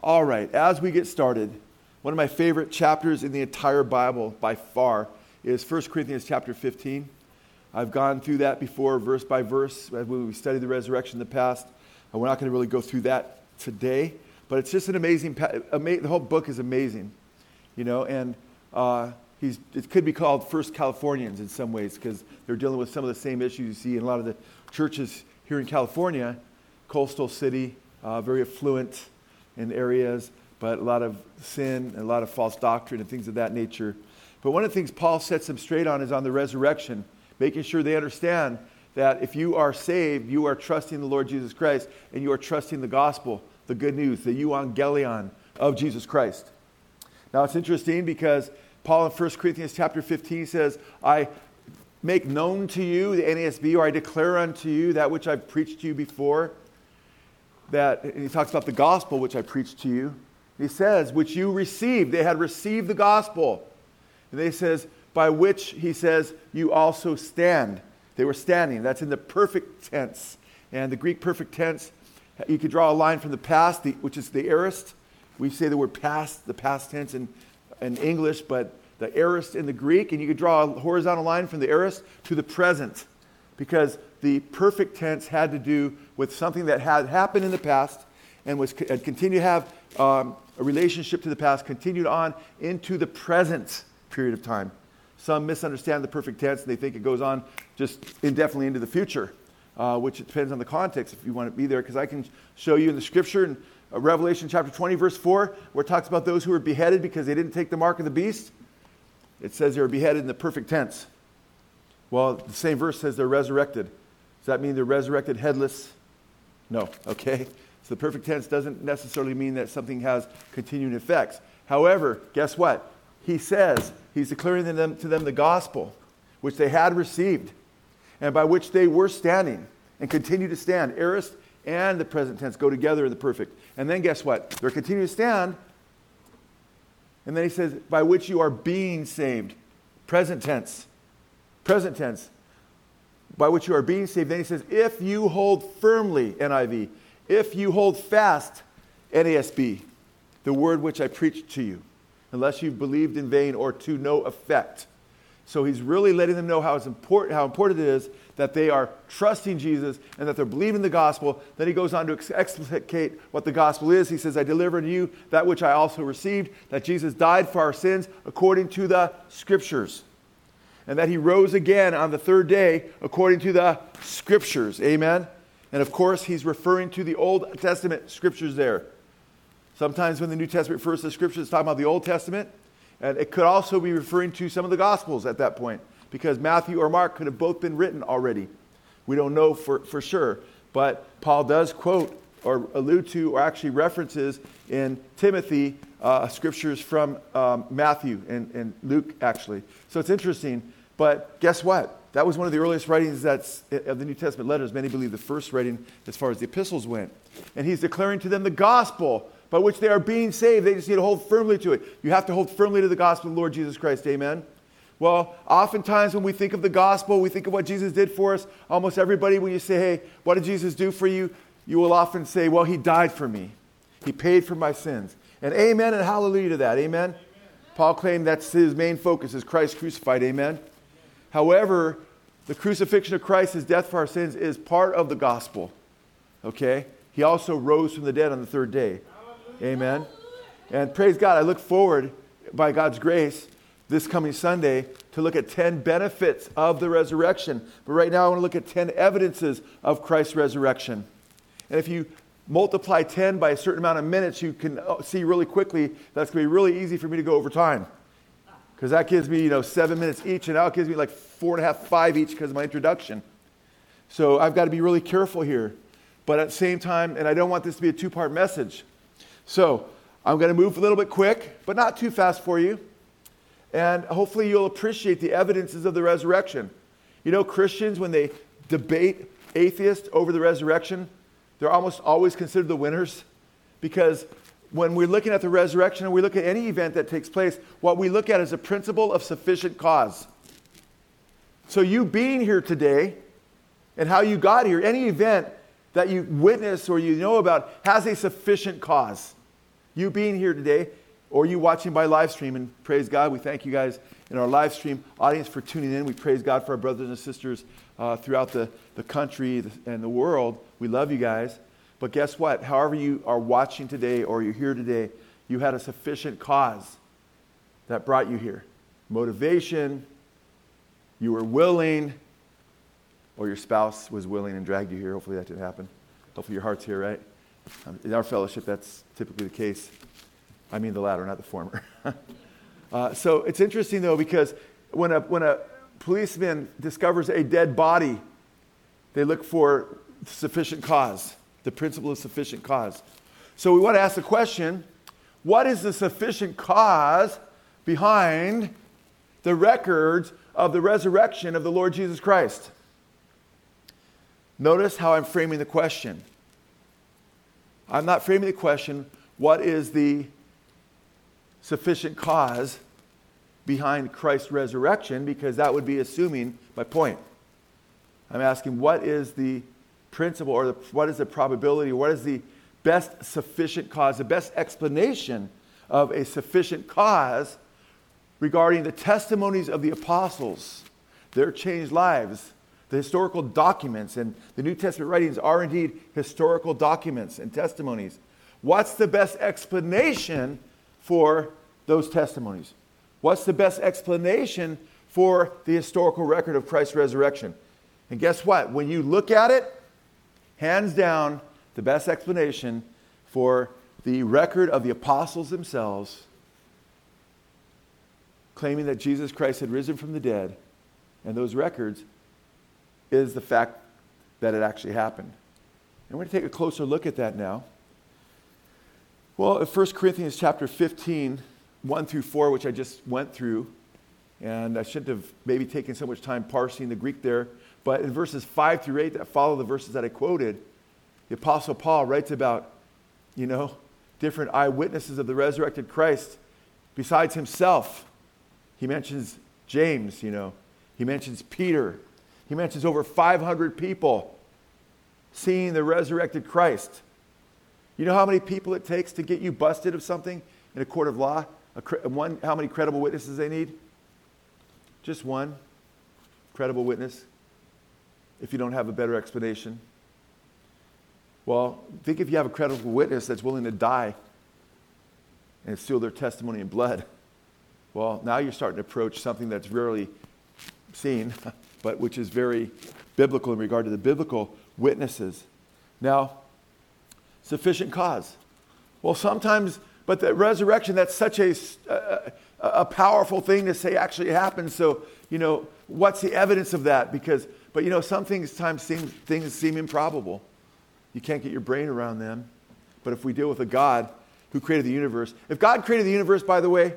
All right, as we get started, one of my favorite chapters in the entire Bible by far is 1 Corinthians chapter 15. I've gone through that before, verse by verse, when we studied the resurrection in the past. And we're not going to really go through that today, but it's just an amazing, the whole book is amazing, you know, and uh, he's, it could be called First Californians in some ways because they're dealing with some of the same issues you see in a lot of the churches here in California, coastal city, uh, very affluent in areas, but a lot of sin and a lot of false doctrine and things of that nature. But one of the things Paul sets them straight on is on the resurrection, making sure they understand that if you are saved, you are trusting the Lord Jesus Christ and you are trusting the gospel, the good news, the euangelion of Jesus Christ. Now it's interesting because Paul in 1 Corinthians chapter 15 says, I make known to you, the NASB, or I declare unto you that which I've preached to you before. That he talks about the gospel which I preached to you. He says, which you received. They had received the gospel. And he says, by which he says, you also stand. They were standing. That's in the perfect tense. And the Greek perfect tense, you could draw a line from the past, the, which is the aorist. We say the word past, the past tense in, in English, but the aorist in the Greek, and you could draw a horizontal line from the aorist to the present, because the perfect tense had to do with something that had happened in the past and was had continued to have um, a relationship to the past, continued on into the present period of time. Some misunderstand the perfect tense and they think it goes on just indefinitely into the future, uh, which it depends on the context if you want to be there, because I can show you in the scripture in uh, Revelation chapter 20, verse 4, where it talks about those who were beheaded because they didn't take the mark of the beast. It says they were beheaded in the perfect tense. Well, the same verse says they're resurrected. Does that mean they're resurrected headless? No, okay? So the perfect tense doesn't necessarily mean that something has continuing effects. However, guess what? He says he's declaring to them, to them the gospel, which they had received, and by which they were standing and continue to stand. Aorist and the present tense go together in the perfect. And then guess what? They're continuing to stand and then he says, by which you are being saved. Present tense. Present tense. By which you are being saved. Then he says, if you hold firmly, NIV, if you hold fast, NASB, the word which I preached to you, unless you've believed in vain or to no effect. So he's really letting them know how, important, how important it is that they are trusting Jesus and that they're believing the gospel. Then he goes on to explicate what the gospel is. He says, I deliver to you that which I also received, that Jesus died for our sins according to the scriptures, and that he rose again on the third day according to the scriptures. Amen? And of course, he's referring to the Old Testament scriptures there. Sometimes when the New Testament refers to scriptures, it's talking about the Old Testament. And it could also be referring to some of the Gospels at that point because Matthew or Mark could have both been written already. We don't know for, for sure. But Paul does quote or allude to or actually references in Timothy uh, scriptures from um, Matthew and, and Luke, actually. So it's interesting. But guess what? That was one of the earliest writings that's, of the New Testament letters. Many believe the first writing as far as the epistles went. And he's declaring to them the gospel by which they are being saved. They just need to hold firmly to it. You have to hold firmly to the gospel of the Lord Jesus Christ. Amen. Well, oftentimes when we think of the gospel, we think of what Jesus did for us. Almost everybody, when you say, hey, what did Jesus do for you? You will often say, well, he died for me. He paid for my sins. And amen and hallelujah to that. Amen. amen. Paul claimed that's his main focus is Christ crucified. Amen. However, the crucifixion of Christ, his death for our sins, is part of the gospel. Okay? He also rose from the dead on the third day. Amen. And praise God, I look forward, by God's grace, this coming Sunday to look at 10 benefits of the resurrection. But right now, I want to look at 10 evidences of Christ's resurrection. And if you multiply 10 by a certain amount of minutes, you can uh, see really quickly that's going to be really easy for me to go over time. Because that gives me, you know, seven minutes each, and now it gives me like four and a half, five each because of my introduction. So I've got to be really careful here. But at the same time, and I don't want this to be a two part message. So I'm going to move a little bit quick, but not too fast for you. And hopefully you'll appreciate the evidences of the resurrection. You know, Christians, when they debate atheists over the resurrection, they're almost always considered the winners because when we're looking at the resurrection and we look at any event that takes place, what we look at is a principle of sufficient cause. So, you being here today and how you got here, any event that you witness or you know about has a sufficient cause. You being here today, or you watching by live stream, and praise God, we thank you guys in our live stream audience for tuning in. We praise God for our brothers and sisters uh, throughout the, the country and the world. We love you guys. But guess what? However, you are watching today or you're here today, you had a sufficient cause that brought you here. Motivation, you were willing, or your spouse was willing and dragged you here. Hopefully that didn't happen. Hopefully your heart's here, right? Um, in our fellowship, that's typically the case. I mean the latter, not the former. uh, so it's interesting, though, because when a, when a policeman discovers a dead body, they look for sufficient cause, the principle of sufficient cause. So we want to ask the question what is the sufficient cause behind the records of the resurrection of the Lord Jesus Christ? Notice how I'm framing the question. I'm not framing the question, what is the sufficient cause behind Christ's resurrection? Because that would be assuming my point. I'm asking, what is the principle or the, what is the probability, what is the best sufficient cause, the best explanation of a sufficient cause regarding the testimonies of the apostles, their changed lives, the historical documents, and the New Testament writings are indeed historical documents and testimonies. What's the best explanation for those testimonies? What's the best explanation for the historical record of Christ's resurrection? And guess what? When you look at it, hands down, the best explanation for the record of the apostles themselves claiming that Jesus Christ had risen from the dead and those records is the fact that it actually happened. And we're going to take a closer look at that now. Well, 1 Corinthians chapter 15, 1 through 4, which I just went through, and I shouldn't have maybe taken so much time parsing the Greek there, but in verses 5 through 8 that follow the verses that I quoted, the Apostle Paul writes about, you know, different eyewitnesses of the resurrected Christ besides himself. He mentions James, you know, he mentions Peter, he mentions over 500 people seeing the resurrected Christ. You know how many people it takes to get you busted of something in a court of law? A, one, how many credible witnesses they need? Just one credible witness if you don't have a better explanation. Well, think if you have a credible witness that's willing to die and seal their testimony in blood. Well, now you're starting to approach something that's rarely seen, but which is very biblical in regard to the biblical witnesses. Now, sufficient cause. Well, sometimes, but the resurrection, that's such a, a, a powerful thing to say actually happened. So, you know, what's the evidence of that? Because, but you know, some things, times seem, things seem improbable. You can't get your brain around them. But if we deal with a God who created the universe, if God created the universe, by the way,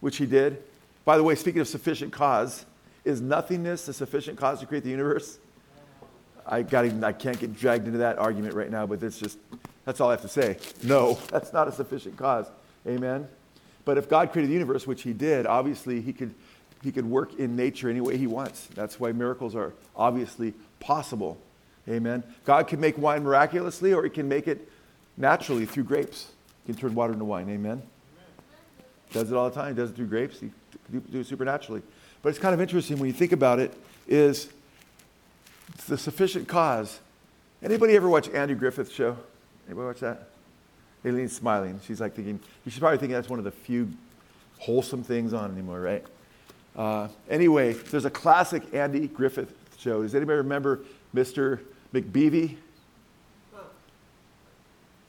which he did, by the way, speaking of sufficient cause, is nothingness a sufficient cause to create the universe? I, got I can't get dragged into that argument right now, but it's just, that's all I have to say. No, that's not a sufficient cause. Amen? But if God created the universe, which he did, obviously he could, he could work in nature any way he wants. That's why miracles are obviously possible. Amen. God can make wine miraculously, or He can make it naturally through grapes. He can turn water into wine. Amen. Does it all the time. He does it through grapes. He do it supernaturally. But it's kind of interesting when you think about it. Is the sufficient cause? Anybody ever watch Andy Griffith's show? Anybody watch that? Aileen's smiling. She's like thinking. She's probably thinking that's one of the few wholesome things on anymore, right? Uh, anyway, there's a classic Andy Griffith show. Does anybody remember Mr. McBeevee?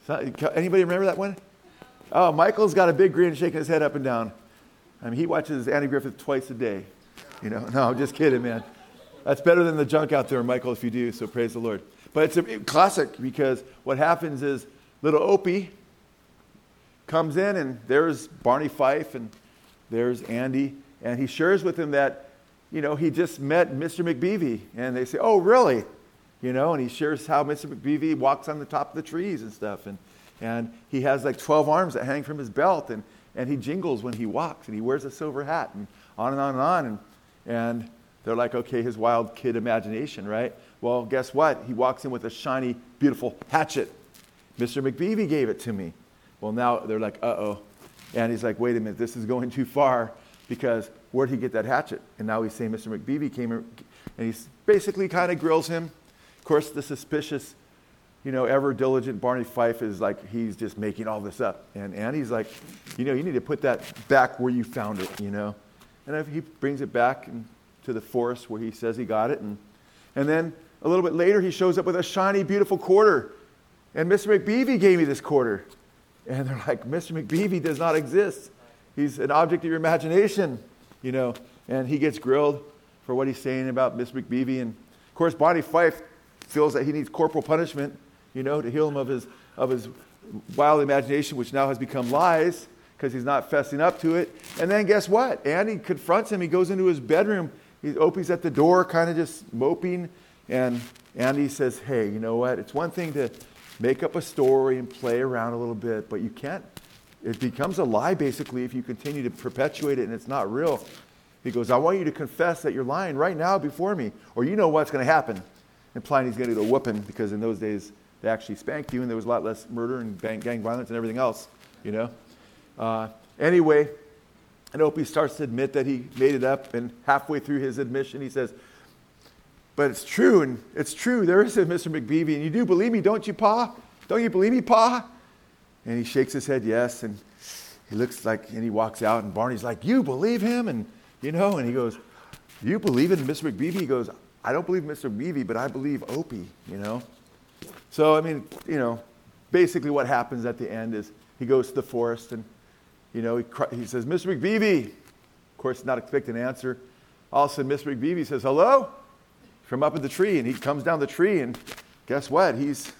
Anybody remember that one? Oh, Michael's got a big grin shaking his head up and down. I mean, he watches Andy Griffith twice a day. You know, no, I'm just kidding, man. That's better than the junk out there, Michael, if you do, so praise the Lord. But it's a classic because what happens is little Opie comes in and there's Barney Fife and there's Andy, and he shares with him that, you know, he just met Mr. McBeevee. And they say, oh, really? you know, and he shares how Mr. McBeevee walks on the top of the trees and stuff. And, and he has like 12 arms that hang from his belt, and, and he jingles when he walks, and he wears a silver hat, and on and on and on. And, and they're like, okay, his wild kid imagination, right? Well, guess what? He walks in with a shiny, beautiful hatchet. Mr. McBeevee gave it to me. Well, now they're like, uh oh. And he's like, wait a minute, this is going too far because where'd he get that hatchet? And now he's saying Mr. McBeebe came and he basically kind of grills him. Of course, the suspicious, you know, ever diligent Barney Fife is like, he's just making all this up. And Andy's like, you know, you need to put that back where you found it, you know. And he brings it back to the forest where he says he got it. And, and then a little bit later, he shows up with a shiny, beautiful quarter. And Mr. McBeebe gave me this quarter. And they're like, Mr. McBeebe does not exist. He's an object of your imagination, you know. And he gets grilled for what he's saying about Miss McBeebe. And of course, Barney Fife feels that he needs corporal punishment, you know, to heal him of his, of his wild imagination, which now has become lies because he's not fessing up to it. And then guess what? Andy confronts him. He goes into his bedroom. He opens at the door, kind of just moping. And Andy says, Hey, you know what? It's one thing to make up a story and play around a little bit, but you can't. It becomes a lie basically if you continue to perpetuate it and it's not real. He goes, I want you to confess that you're lying right now before me, or you know what's going to happen. Implying he's going to get a whooping because in those days they actually spanked you and there was a lot less murder and gang violence and everything else, you know. Uh, anyway, and Opie starts to admit that he made it up, and halfway through his admission, he says, but it's true, and it's true. There is a Mr. McBeebe, and you do believe me, don't you, Pa? Don't you believe me, Pa? And he shakes his head, yes. And he looks like, and he walks out, and Barney's like, You believe him? And, you know, and he goes, You believe in Mr. McBeebe? He goes, I don't believe Mr. McBeebe, but I believe Opie, you know? So, I mean, you know, basically what happens at the end is he goes to the forest and, you know, he, he says, Mr. McBeebe. Of course, not expecting an answer. All of a sudden, Mr. McBeebe says, Hello? from up in the tree, and he comes down the tree, and guess what? He's,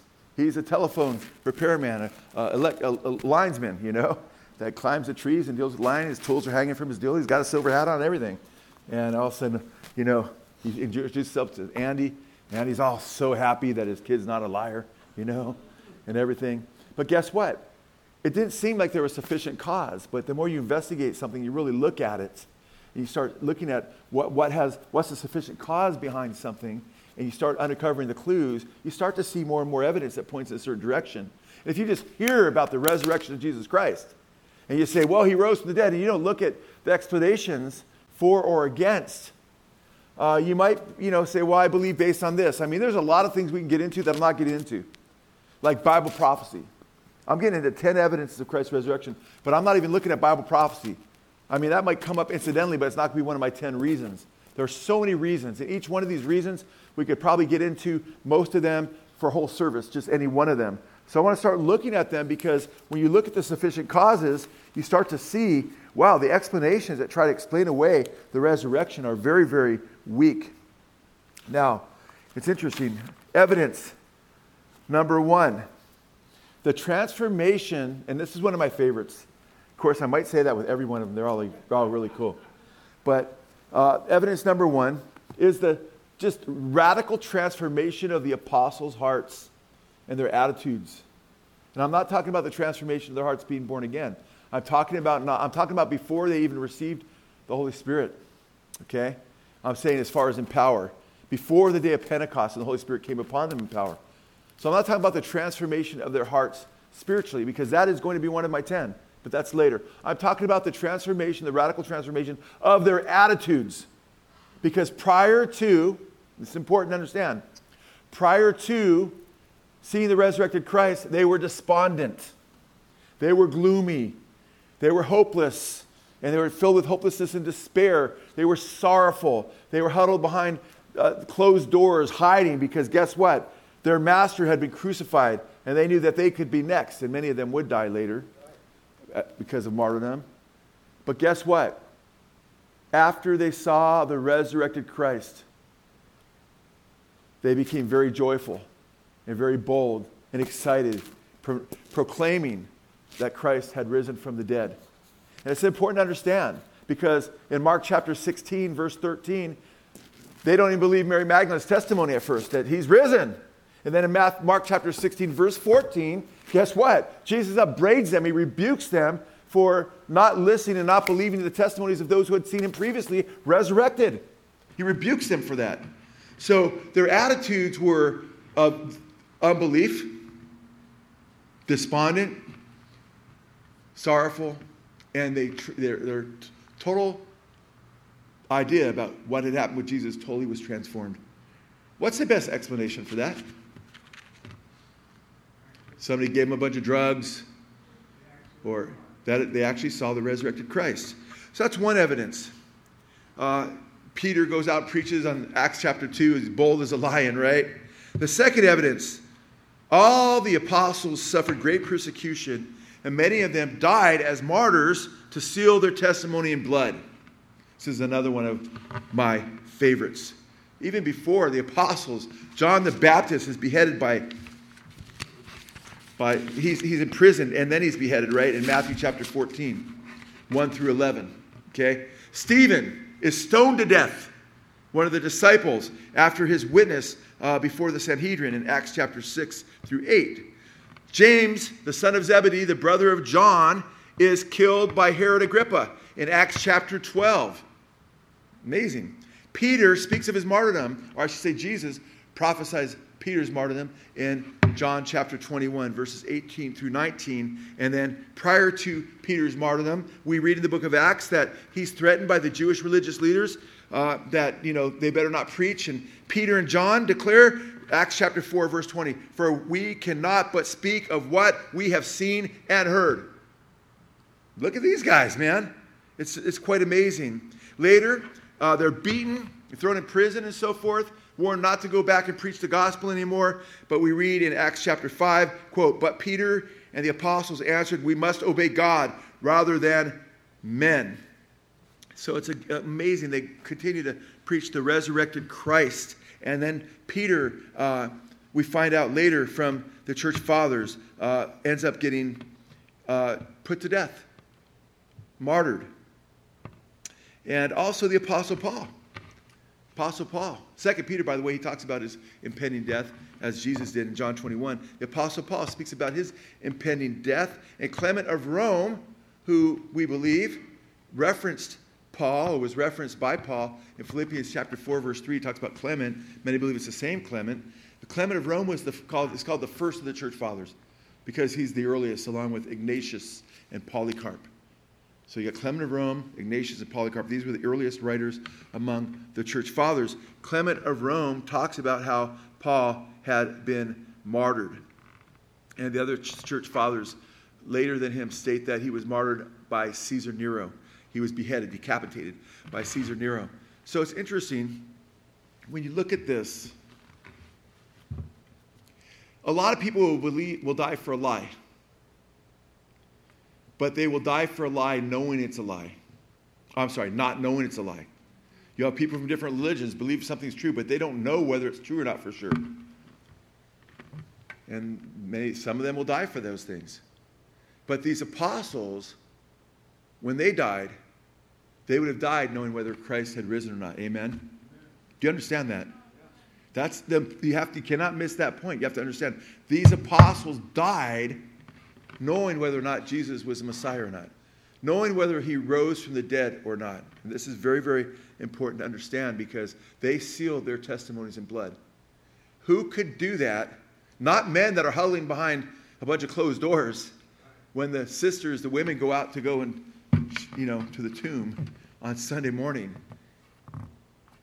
he's a telephone repairman, a, a, a, linesman, you know, that climbs the trees and deals with line. His tools are hanging from his deal. He's got a silver hat on and everything. And all of a sudden, you know, he introduces himself to Andy. Andy's all so happy that his kid's not a liar, you know, and everything. But guess what? It didn't seem like there was sufficient cause, but the more you investigate something, you really look at it, and you start looking at what, what has, what's the sufficient cause behind something, and you start uncovering the clues, you start to see more and more evidence that points in a certain direction. If you just hear about the resurrection of Jesus Christ, and you say, well, he rose from the dead, and you don't look at the explanations for or against, uh, you might you know, say, well, I believe based on this. I mean, there's a lot of things we can get into that I'm not getting into, like Bible prophecy. I'm getting into 10 evidences of Christ's resurrection, but I'm not even looking at Bible prophecy. I mean, that might come up incidentally, but it's not going to be one of my 10 reasons. There are so many reasons. And each one of these reasons, we could probably get into most of them for a whole service, just any one of them. So I want to start looking at them because when you look at the sufficient causes, you start to see wow, the explanations that try to explain away the resurrection are very, very weak. Now, it's interesting. Evidence number one the transformation, and this is one of my favorites Of course, I might say that with every one of them. They're all, all really cool. But uh, evidence number one is the just radical transformation of the apostles' hearts and their attitudes. And I'm not talking about the transformation of their hearts being born again. I'm talking about not, I'm talking about before they even received the Holy Spirit. Okay? I'm saying as far as in power. Before the day of Pentecost and the Holy Spirit came upon them in power. So I'm not talking about the transformation of their hearts spiritually, because that is going to be one of my ten but that's later. I'm talking about the transformation, the radical transformation of their attitudes. Because prior to, it's important to understand, prior to seeing the resurrected Christ, they were despondent. They were gloomy. They were hopeless. And they were filled with hopelessness and despair. They were sorrowful. They were huddled behind uh, closed doors, hiding because guess what? Their master had been crucified, and they knew that they could be next, and many of them would die later. Uh, because of martyrdom. But guess what? After they saw the resurrected Christ, they became very joyful and very bold and excited, pro- proclaiming that Christ had risen from the dead. And it's important to understand because in Mark chapter 16, verse 13, they don't even believe Mary Magdalene's testimony at first that he's risen. And then in Mark chapter 16, verse 14, guess what? Jesus upbraids them, he rebukes them for not listening and not believing the testimonies of those who had seen him previously resurrected. He rebukes them for that. So their attitudes were of unbelief, despondent, sorrowful, and they, their, their total idea about what had happened with Jesus totally was transformed. What's the best explanation for that? Somebody gave them a bunch of drugs, or that they actually saw the resurrected Christ. So that's one evidence. Uh, Peter goes out, preaches on Acts chapter 2, he's bold as a lion, right? The second evidence all the apostles suffered great persecution, and many of them died as martyrs to seal their testimony in blood. This is another one of my favorites. Even before the apostles, John the Baptist is beheaded by, by he's, he's imprisoned and then he's beheaded, right? In Matthew chapter 14, 1 through 11. Okay? Stephen is stoned to death, one of the disciples, after his witness uh, before the Sanhedrin in Acts chapter 6 through 8. James, the son of Zebedee, the brother of John, is killed by Herod Agrippa in Acts chapter 12. Amazing. Peter speaks of his martyrdom, or I should say, Jesus prophesies Peter's martyrdom in John chapter 21, verses 18 through 19. And then prior to Peter's martyrdom, we read in the book of Acts that he's threatened by the Jewish religious leaders uh, that, you know, they better not preach. And Peter and John declare, Acts chapter 4, verse 20, for we cannot but speak of what we have seen and heard. Look at these guys, man. It's, it's quite amazing. Later, uh, they're beaten, thrown in prison, and so forth warned not to go back and preach the gospel anymore. But we read in Acts chapter 5, quote, But Peter and the apostles answered, We must obey God rather than men. So it's amazing. They continue to preach the resurrected Christ. And then Peter, uh, we find out later from the church fathers, uh, ends up getting uh, put to death, martyred. And also the Apostle Paul. Apostle Paul. Second Peter, by the way, he talks about his impending death as Jesus did in John 21. The Apostle Paul speaks about his impending death. And Clement of Rome, who we believe referenced Paul, or was referenced by Paul in Philippians chapter 4, verse 3, he talks about Clement. Many believe it's the same Clement. The Clement of Rome was the, called, is called the first of the church fathers because he's the earliest, along with Ignatius and Polycarp. So you got Clement of Rome, Ignatius, and Polycarp. These were the earliest writers among the church fathers. Clement of Rome talks about how Paul had been martyred. And the other church fathers later than him state that he was martyred by Caesar Nero. He was beheaded, decapitated by Caesar Nero. So it's interesting when you look at this. A lot of people will, believe, will die for a lie but they will die for a lie knowing it's a lie. I'm sorry, not knowing it's a lie. You have people from different religions believe something's true, but they don't know whether it's true or not for sure. And many, some of them will die for those things. But these apostles, when they died, they would have died knowing whether Christ had risen or not. Amen? Do you understand that? That's the you have to, you cannot miss that point. You have to understand these apostles died knowing whether or not Jesus was the Messiah or not, knowing whether he rose from the dead or not. And this is very, very important to understand because they sealed their testimonies in blood. Who could do that? Not men that are huddling behind a bunch of closed doors when the sisters, the women go out to go and, you know, to the tomb on Sunday morning.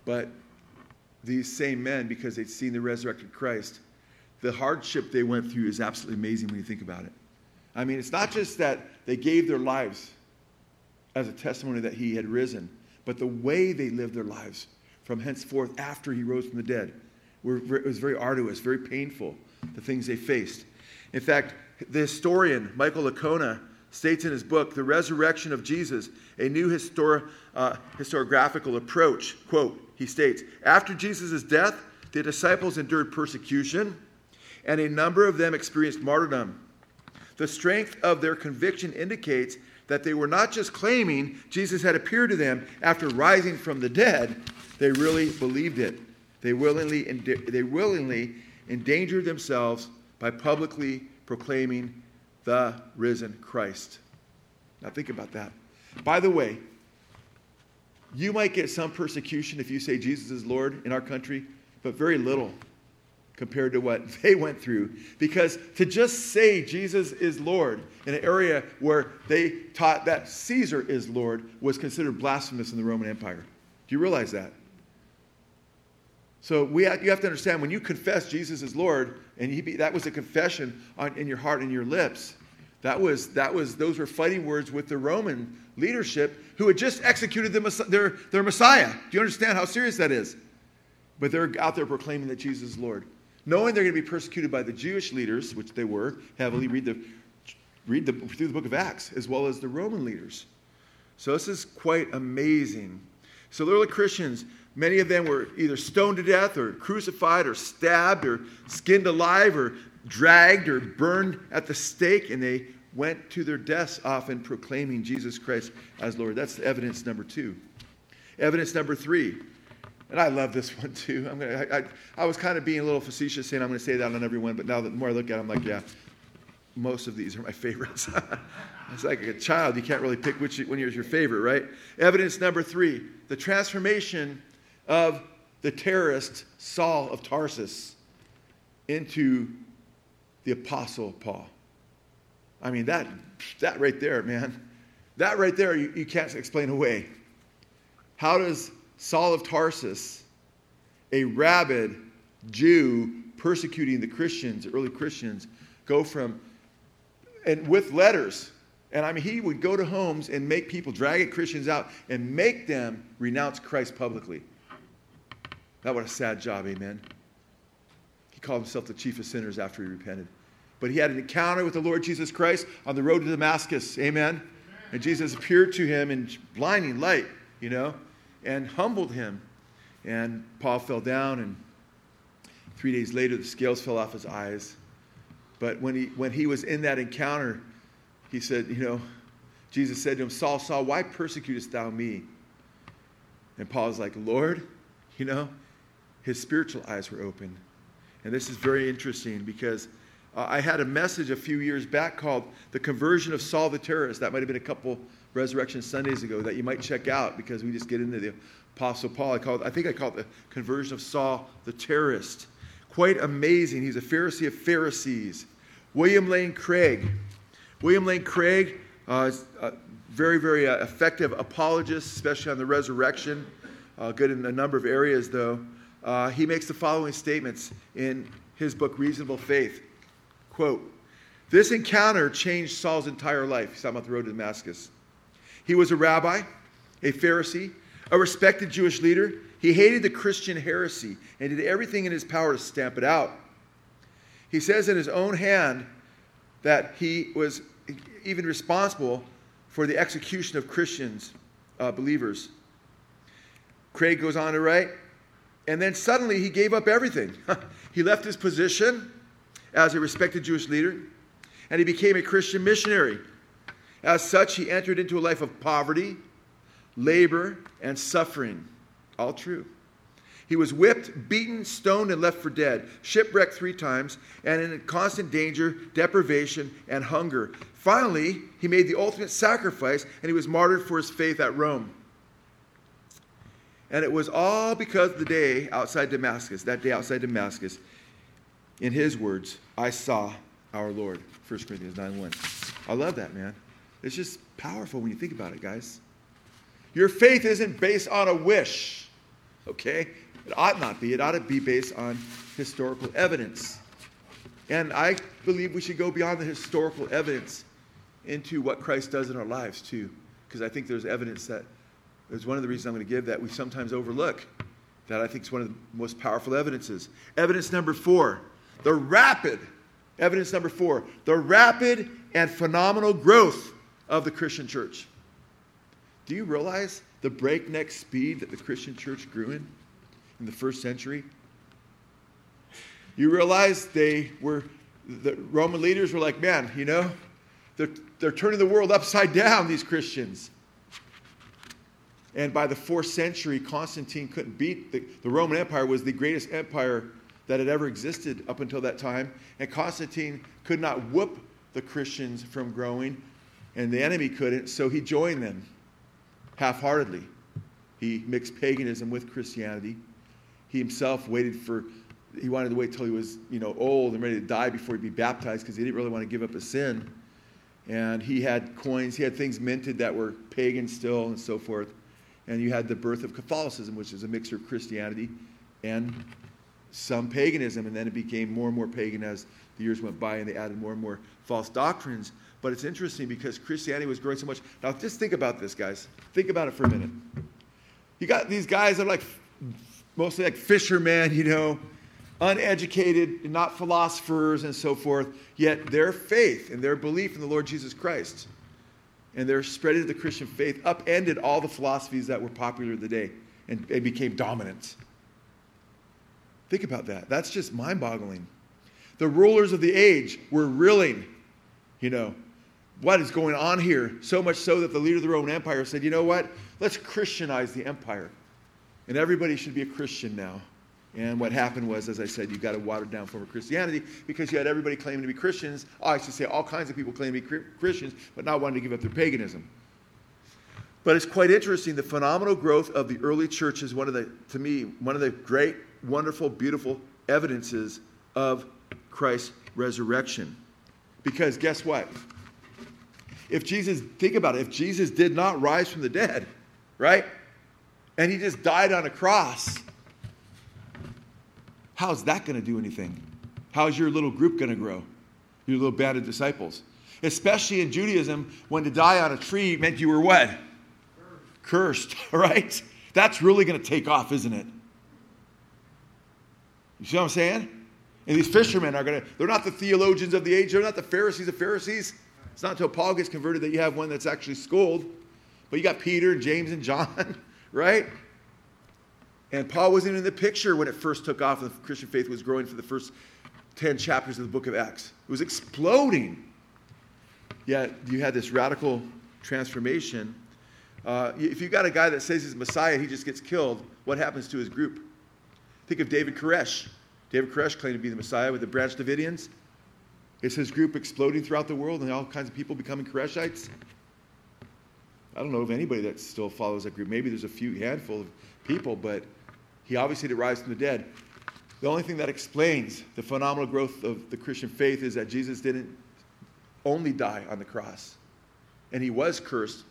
But these same men, because they'd seen the resurrected Christ, the hardship they went through is absolutely amazing when you think about it. I mean, it's not just that they gave their lives as a testimony that he had risen, but the way they lived their lives from henceforth after he rose from the dead were, was very arduous, very painful, the things they faced. In fact, the historian Michael Licona states in his book, The Resurrection of Jesus, a new histori- uh, historiographical approach. Quote, he states, After Jesus' death, the disciples endured persecution, and a number of them experienced martyrdom. The strength of their conviction indicates that they were not just claiming Jesus had appeared to them after rising from the dead, they really believed it. They willingly, they willingly endangered themselves by publicly proclaiming the risen Christ. Now, think about that. By the way, you might get some persecution if you say Jesus is Lord in our country, but very little compared to what they went through. Because to just say Jesus is Lord in an area where they taught that Caesar is Lord was considered blasphemous in the Roman Empire. Do you realize that? So we have, you have to understand when you confess Jesus is Lord, and he, that was a confession on, in your heart and your lips. That was, that was, those were fighting words with the Roman leadership who had just executed the, their, their Messiah. Do you understand how serious that is? But they're out there proclaiming that Jesus is Lord. Knowing they're going to be persecuted by the Jewish leaders, which they were heavily, read, the, read the, through the book of Acts, as well as the Roman leaders. So this is quite amazing. So the early Christians, many of them were either stoned to death or crucified or stabbed or skinned alive or dragged or burned at the stake, and they went to their deaths often proclaiming Jesus Christ as Lord. That's evidence number two. Evidence number three, and I love this one too. I'm gonna, I, I, I was kind of being a little facetious saying I'm going to say that on every one, but now that the more I look at it, I'm like, yeah, most of these are my favorites. it's like a child, you can't really pick which one is your favorite, right? Evidence number three the transformation of the terrorist Saul of Tarsus into the Apostle Paul. I mean, that, that right there, man, that right there, you, you can't explain away. How does Saul of Tarsus, a rabid Jew persecuting the Christians, early Christians, go from, and with letters, and I mean, he would go to homes and make people, drag Christians out, and make them renounce Christ publicly. That was a sad job, amen. He called himself the chief of sinners after he repented. But he had an encounter with the Lord Jesus Christ on the road to Damascus. Amen. And Jesus appeared to him in blinding light, you know, and humbled him. And Paul fell down, and three days later, the scales fell off his eyes. But when he, when he was in that encounter, he said, You know, Jesus said to him, Saul, Saul, why persecutest thou me? And Paul was like, Lord, you know, his spiritual eyes were open. And this is very interesting because uh, I had a message a few years back called The Conversion of Saul the Terrorist. That might have been a couple Resurrection Sundays ago that you might check out because we just get into the Apostle Paul. I, called, I think I called it The Conversion of Saul the Terrorist. Quite amazing. He's a Pharisee of Pharisees. William Lane Craig. William Lane Craig, uh, a very, very uh, effective apologist, especially on the resurrection. Uh, good in a number of areas, though. Uh, he makes the following statements in his book, Reasonable Faith. Quote, this encounter changed Saul's entire life. He's talking about the road to Damascus. He was a rabbi, a Pharisee, a respected Jewish leader. He hated the Christian heresy and did everything in his power to stamp it out. He says in his own hand that he was even responsible for the execution of Christians, uh, believers. Craig goes on to write, and then suddenly he gave up everything. he left his position as a respected Jewish leader, and he became a Christian missionary. As such, he entered into a life of poverty, labor, and suffering. All true. He was whipped, beaten, stoned, and left for dead, shipwrecked three times, and in constant danger, deprivation, and hunger. Finally, he made the ultimate sacrifice, and he was martyred for his faith at Rome. And it was all because the day outside Damascus, that day outside Damascus, in his words, I saw our Lord. 1 Corinthians 9 1. I love that, man. It's just powerful when you think about it, guys. Your faith isn't based on a wish, okay? It ought not be. It ought to be based on historical evidence. And I believe we should go beyond the historical evidence into what Christ does in our lives, too. Because I think there's evidence that, there's one of the reasons I'm going to give that we sometimes overlook, that I think is one of the most powerful evidences. Evidence number four the rapid, evidence number four, the rapid and phenomenal growth of the Christian church. Do you realize the breakneck speed that the Christian church grew in in the first century? You realize they were, the Roman leaders were like, man, you know, they're, they're turning the world upside down, these Christians. And by the fourth century, Constantine couldn't beat the, the Roman Empire was the greatest empire that had ever existed up until that time. And Constantine could not whoop the Christians from growing, and the enemy couldn't, so he joined them half heartedly. He mixed paganism with Christianity. He himself waited for he wanted to wait till he was, you know, old and ready to die before he'd be baptized because he didn't really want to give up his sin. And he had coins, he had things minted that were pagan still and so forth. And you had the birth of Catholicism, which is a mixture of Christianity and some paganism. And then it became more and more pagan as the years went by and they added more and more false doctrines. But it's interesting because Christianity was growing so much. Now, just think about this, guys. Think about it for a minute. You got these guys that are like mostly like fishermen, you know, uneducated, not philosophers and so forth, yet their faith and their belief in the Lord Jesus Christ and their spreading of the Christian faith upended all the philosophies that were popular the day and, and became dominant. Think about that. That's just mind boggling. The rulers of the age were reeling, you know, what is going on here? So much so that the leader of the Roman Empire said, you know what? Let's Christianize the empire. And everybody should be a Christian now. And what happened was, as I said, you got a watered down form of Christianity because you had everybody claiming to be Christians. Oh, I should say all kinds of people claiming to be Christians, but not wanting to give up their paganism. But it's quite interesting. The phenomenal growth of the early church is one of the, to me, one of the great, wonderful, beautiful evidences of Christ's resurrection. Because guess what? If Jesus, think about it, if Jesus did not rise from the dead, right? And he just died on a cross, how's that going to do anything? How's your little group going to grow? Your little band of disciples? Especially in Judaism, when to die on a tree meant you were what? Cursed, right? That's really going to take off, isn't it? You see what I'm saying? And these fishermen are going to, they're not the theologians of the age, they're not the Pharisees of Pharisees. It's not until Paul gets converted that you have one that's actually schooled. But you got Peter, and James, and John, right? And Paul wasn't in the picture when it first took off and the Christian faith was growing for the first 10 chapters of the book of Acts. It was exploding. Yet you had this radical transformation. Uh, if you've got a guy that says he's Messiah, he just gets killed, what happens to his group? Think of David Koresh. David Koresh claimed to be the Messiah with the Branch Davidians. Is his group exploding throughout the world and all kinds of people becoming Koreshites? I don't know of anybody that still follows that group. Maybe there's a few handful of people, but he obviously did rise from the dead. The only thing that explains the phenomenal growth of the Christian faith is that Jesus didn't only die on the cross. And he was cursed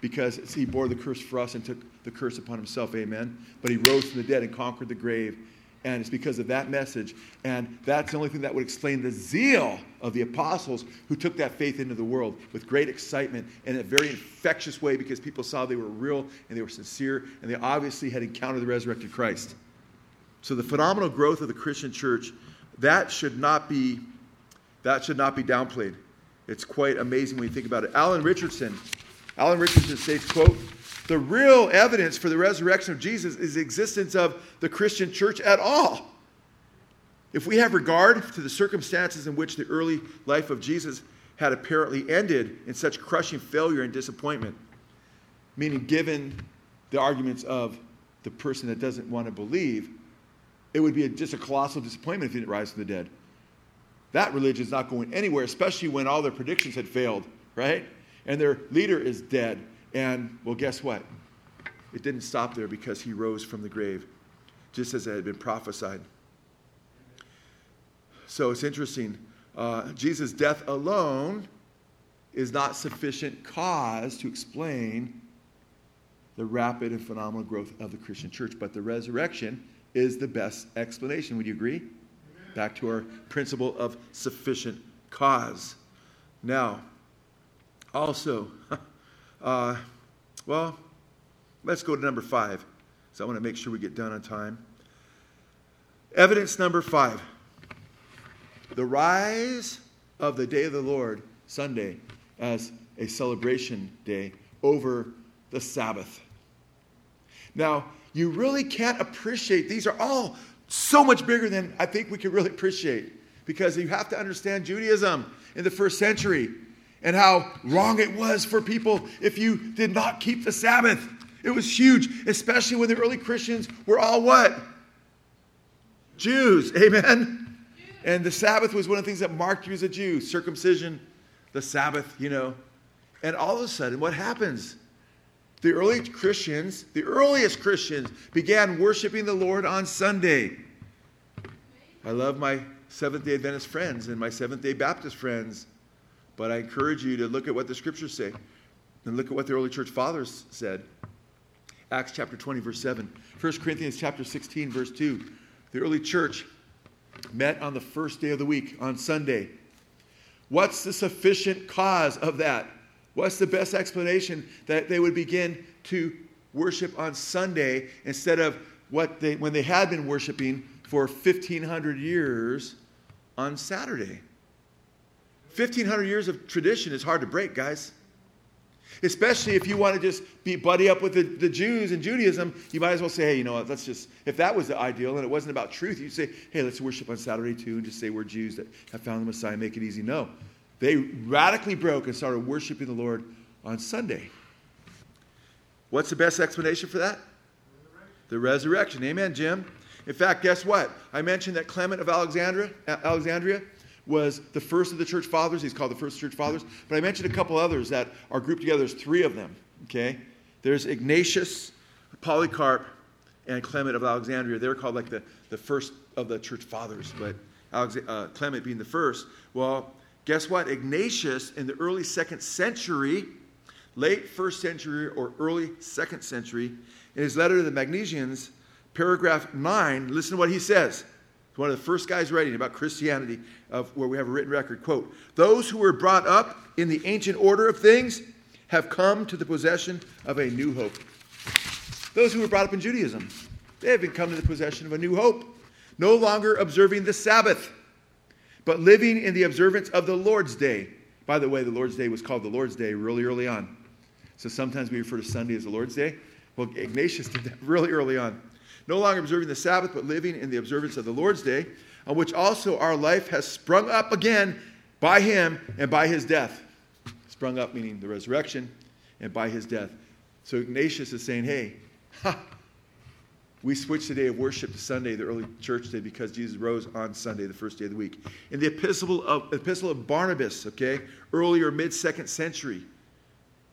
because he bore the curse for us and took the curse upon himself. Amen. But he rose from the dead and conquered the grave and it's because of that message. And that's the only thing that would explain the zeal of the apostles who took that faith into the world with great excitement in a very infectious way because people saw they were real and they were sincere and they obviously had encountered the resurrected Christ. So the phenomenal growth of the Christian church, that should not be, that should not be downplayed. It's quite amazing when you think about it. Alan Richardson, Alan Richardson states, quote, the real evidence for the resurrection of Jesus is the existence of the Christian church at all. If we have regard to the circumstances in which the early life of Jesus had apparently ended in such crushing failure and disappointment, meaning given the arguments of the person that doesn't want to believe, it would be a, just a colossal disappointment if he didn't rise from the dead. That religion is not going anywhere, especially when all their predictions had failed, right? And their leader is dead and, well, guess what? It didn't stop there because he rose from the grave, just as it had been prophesied. So it's interesting. Uh, Jesus' death alone is not sufficient cause to explain the rapid and phenomenal growth of the Christian church, but the resurrection is the best explanation. Would you agree? Back to our principle of sufficient cause. Now, also, Uh, well, let's go to number five. So I want to make sure we get done on time. Evidence number five the rise of the day of the Lord, Sunday, as a celebration day over the Sabbath. Now, you really can't appreciate, these are all so much bigger than I think we can really appreciate because you have to understand Judaism in the first century and how wrong it was for people if you did not keep the Sabbath. It was huge, especially when the early Christians were all what? Jews. Amen. And the Sabbath was one of the things that marked you as a Jew circumcision, the Sabbath, you know. And all of a sudden, what happens? The early Christians, the earliest Christians, began worshiping the Lord on Sunday. I love my Seventh day Adventist friends and my Seventh day Baptist friends, but I encourage you to look at what the scriptures say and look at what the early church fathers said. Acts chapter 20, verse 7. 1 Corinthians chapter 16, verse 2. The early church met on the first day of the week, on Sunday. What's the sufficient cause of that? What's the best explanation that they would begin to worship on Sunday instead of what they, when they had been worshiping for 1,500 years on Saturday? 1,500 years of tradition is hard to break, guys. Especially if you want to just be buddy up with the, the Jews and Judaism, you might as well say, hey, you know what, let's just, if that was the ideal and it wasn't about truth, you'd say, hey, let's worship on Saturday too and just say we're Jews that have found the Messiah, make it easy. No. They radically broke and started worshiping the Lord on Sunday. What's the best explanation for that? The resurrection. Amen, Jim. In fact, guess what? I mentioned that Clement of Alexandria, Alexandria was the first of the church fathers. He's called the first church fathers. But I mentioned a couple others that are grouped together. There's three of them. Okay, there's Ignatius, Polycarp, and Clement of Alexandria. They're called like the, the first of the church fathers, but Alex, uh, Clement being the first. Well, guess what? Ignatius in the early second century, late first century or early second century, in his letter to the Magnesians, paragraph 9, listen to what he says one of the first guys writing about Christianity, of where we have a written record. Quote: "Those who were brought up in the ancient order of things have come to the possession of a new hope. Those who were brought up in Judaism, they have come to the possession of a new hope, no longer observing the Sabbath, but living in the observance of the Lord's Day. By the way, the Lord's Day was called the Lord's Day really early on. So sometimes we refer to Sunday as the Lord's Day. Well, Ignatius did that really early on no longer observing the Sabbath, but living in the observance of the Lord's day, on which also our life has sprung up again by him and by his death. Sprung up meaning the resurrection and by his death. So Ignatius is saying, hey, ha, we switched the day of worship to Sunday, the early church day, because Jesus rose on Sunday, the first day of the week. In the epistle of, epistle of Barnabas, okay, earlier mid second century,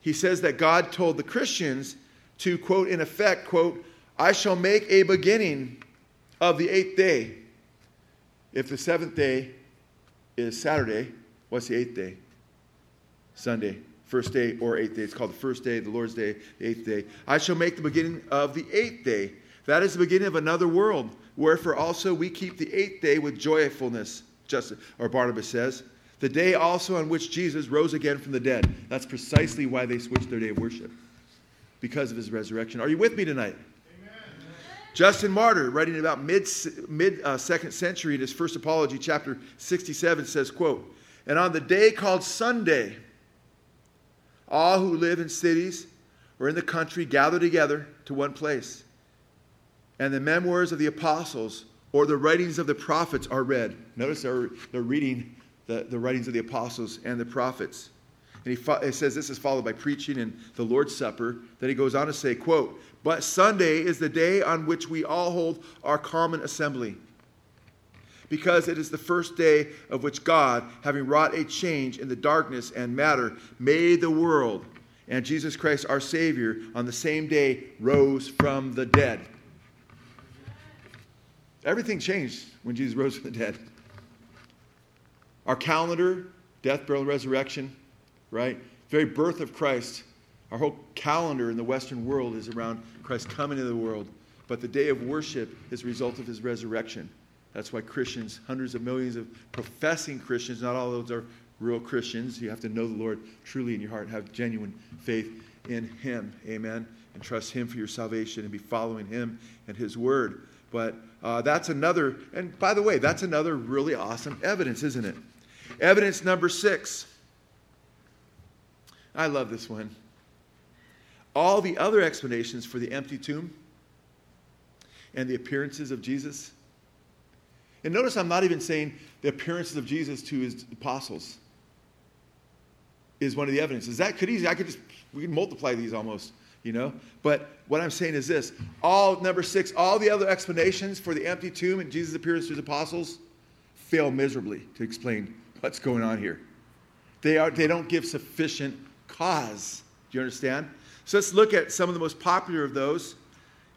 he says that God told the Christians to, quote, in effect, quote, I shall make a beginning of the eighth day. If the seventh day is Saturday, what's the eighth day? Sunday. First day or eighth day. It's called the first day, the Lord's day, the eighth day. I shall make the beginning of the eighth day. That is the beginning of another world. Wherefore also we keep the eighth day with joyfulness, just or Barnabas says. The day also on which Jesus rose again from the dead. That's precisely why they switched their day of worship. Because of his resurrection. Are you with me tonight? Justin Martyr, writing about mid, mid uh, second century in his first apology, chapter 67, says, quote, And on the day called Sunday, all who live in cities or in the country gather together to one place. And the memoirs of the apostles or the writings of the prophets are read. Notice they're, they're reading the, the writings of the apostles and the prophets. And he, fo- he says this is followed by preaching and the Lord's Supper. Then he goes on to say, quote, but Sunday is the day on which we all hold our common assembly. Because it is the first day of which God, having wrought a change in the darkness and matter, made the world. And Jesus Christ, our Savior, on the same day rose from the dead. Everything changed when Jesus rose from the dead. Our calendar, death, burial, and resurrection, right? Very birth of Christ our whole calendar in the Western world is around Christ coming into the world. But the day of worship is a result of his resurrection. That's why Christians, hundreds of millions of professing Christians, not all of those are real Christians. You have to know the Lord truly in your heart have genuine faith in him. Amen. And trust him for your salvation and be following him and his word. But uh, that's another, and by the way, that's another really awesome evidence, isn't it? Evidence number six. I love this one all the other explanations for the empty tomb and the appearances of Jesus. And notice I'm not even saying the appearances of Jesus to his apostles is one of the evidences. That could easily, I could just, we could multiply these almost, you know? But what I'm saying is this all, number six, all the other explanations for the empty tomb and Jesus' appearance to his apostles fail miserably to explain what's going on here. They, are, they don't give sufficient cause. Do you understand? So let's look at some of the most popular of those.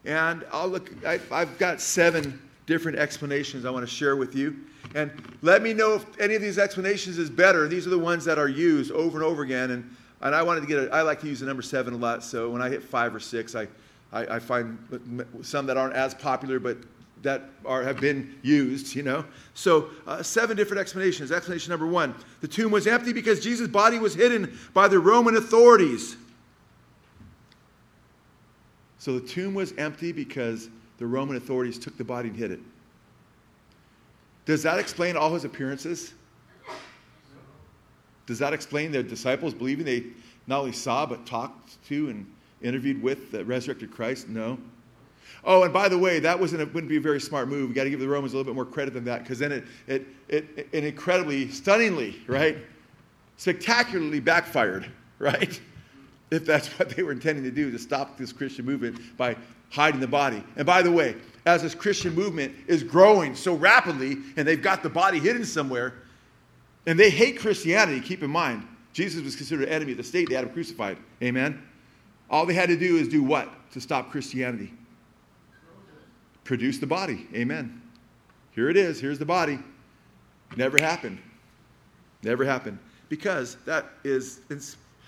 And I'll look, I, have got seven different explanations I want to share with you. And let me know if any of these explanations is better. These are the ones that are used over and over again. And, and I wanted to get a, I like to use the number seven a lot. So when I hit five or six, I, I, I find some that aren't as popular, but that are, have been used, you know. So, uh, seven different explanations. Explanation number one the tomb was empty because Jesus' body was hidden by the Roman authorities. So, the tomb was empty because the Roman authorities took the body and hid it. Does that explain all his appearances? Does that explain the disciples believing they not only saw but talked to and interviewed with the resurrected Christ? No. Oh, and by the way, that wasn't a, wouldn't be a very smart move. We got to give the Romans a little bit more credit than that because then it, it, it, it incredibly, stunningly, right, spectacularly backfired, right? If that's what they were intending to do to stop this Christian movement by hiding the body. And by the way, as this Christian movement is growing so rapidly and they've got the body hidden somewhere, and they hate Christianity, keep in mind, Jesus was considered an enemy of the state. They had him crucified. Amen? All they had to do is do what to stop Christianity? Produce the body. Amen. Here it is. Here's the body. Never happened. Never happened. Because that is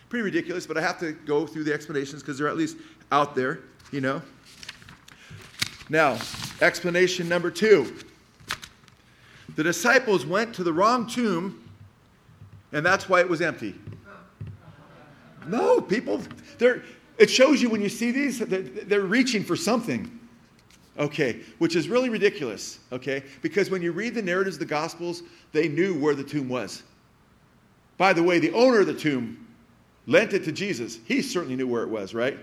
pretty ridiculous, but I have to go through the explanations because they're at least out there, you know. Now, explanation number two. The disciples went to the wrong tomb, and that's why it was empty. No, people, they're, it shows you when you see these, they're reaching for something. Okay, which is really ridiculous, okay? Because when you read the narratives of the Gospels, they knew where the tomb was. By the way, the owner of the tomb lent it to Jesus. He certainly knew where it was, right?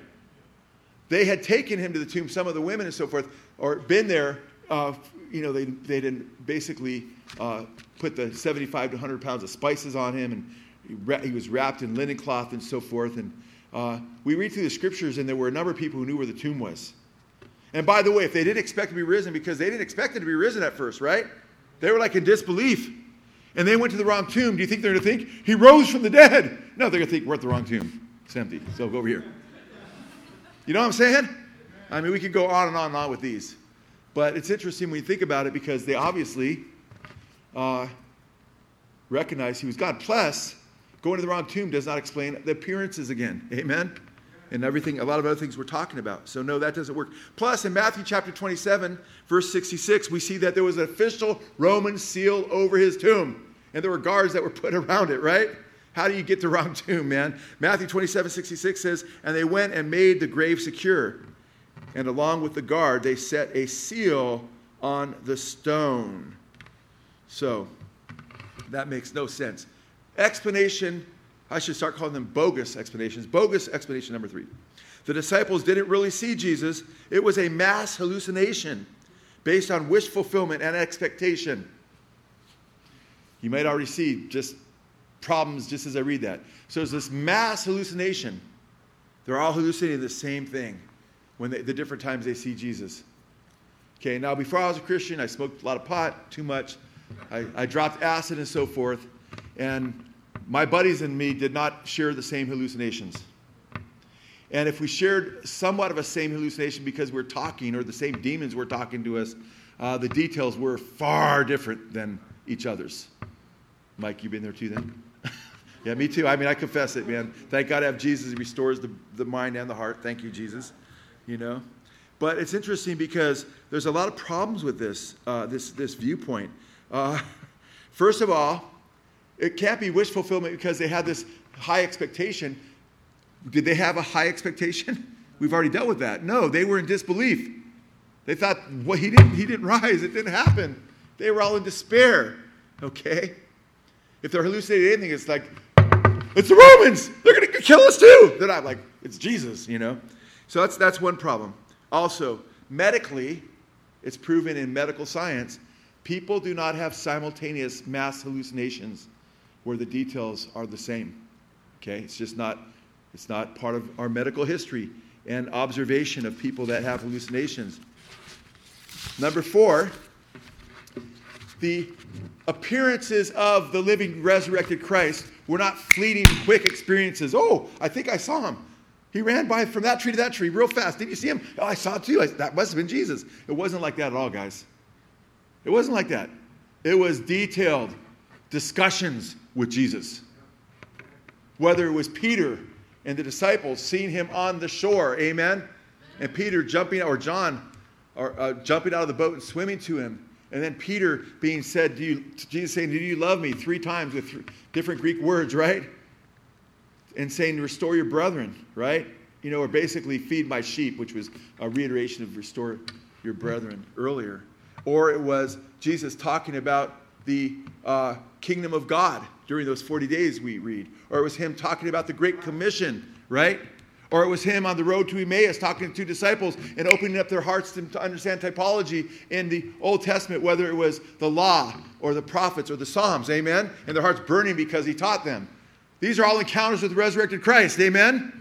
They had taken him to the tomb, some of the women and so forth, or been there. Uh, you know, they, they didn't basically uh, put the 75 to 100 pounds of spices on him, and he was wrapped in linen cloth and so forth. And uh, we read through the scriptures, and there were a number of people who knew where the tomb was. And by the way, if they didn't expect to be risen, because they didn't expect it to be risen at first, right? They were like in disbelief. And they went to the wrong tomb. Do you think they're going to think, he rose from the dead? No, they're going to think, we're at the wrong tomb. It's empty. So go over here. You know what I'm saying? I mean, we could go on and on and on with these. But it's interesting when you think about it because they obviously uh, recognize he was God. Plus, going to the wrong tomb does not explain the appearances again. Amen? And everything, a lot of other things we're talking about. So, no, that doesn't work. Plus, in Matthew chapter 27, verse 66, we see that there was an official Roman seal over his tomb. And there were guards that were put around it, right? How do you get the wrong tomb, man? Matthew 27, 66 says, And they went and made the grave secure. And along with the guard, they set a seal on the stone. So, that makes no sense. Explanation, I should start calling them bogus explanations. Bogus explanation number three. The disciples didn't really see Jesus, it was a mass hallucination based on wish fulfillment and expectation. You might already see just problems just as I read that. So it's this mass hallucination. They're all hallucinating the same thing when they, the different times they see Jesus. Okay, now before I was a Christian, I smoked a lot of pot, too much. I, I dropped acid and so forth. And my buddies and me did not share the same hallucinations. And if we shared somewhat of a same hallucination because we're talking or the same demons were talking to us, uh, the details were far different than each other's. Mike, you been there too then? Yeah, me too. I mean, I confess it, man. Thank God I have Jesus. He restores the, the mind and the heart. Thank you, Jesus. You know? But it's interesting because there's a lot of problems with this, uh, this, this viewpoint. Uh, first of all, it can't be wish fulfillment because they had this high expectation. Did they have a high expectation? We've already dealt with that. No, they were in disbelief. They thought, well, he didn't, he didn't rise. It didn't happen. They were all in despair. Okay? If they're hallucinating anything, it's like, it's the Romans. They're going to kill us too. They're not like, it's Jesus, you know? So that's, that's one problem. Also, medically, it's proven in medical science, people do not have simultaneous mass hallucinations where the details are the same. Okay? It's just not, it's not part of our medical history and observation of people that have hallucinations. Number four, the appearances of the living resurrected Christ were not fleeting, quick experiences. Oh, I think I saw him. He ran by from that tree to that tree real fast. Did you see him? Oh, I saw it too. I, that must have been Jesus. It wasn't like that at all, guys. It wasn't like that. It was detailed discussions with Jesus. Whether it was Peter and the disciples seeing him on the shore, amen, and Peter jumping, or John, or uh, jumping out of the boat and swimming to him, and then Peter being said, do you, Jesus saying, Do you love me? three times with three different Greek words, right? And saying, Restore your brethren, right? You know, or basically, feed my sheep, which was a reiteration of restore your brethren earlier. Or it was Jesus talking about the uh, kingdom of God during those 40 days we read. Or it was him talking about the Great Commission, right? Or it was him on the road to Emmaus talking to two disciples and opening up their hearts to, to understand typology in the Old Testament, whether it was the law or the prophets or the Psalms, amen? And their hearts burning because he taught them. These are all encounters with the resurrected Christ, amen?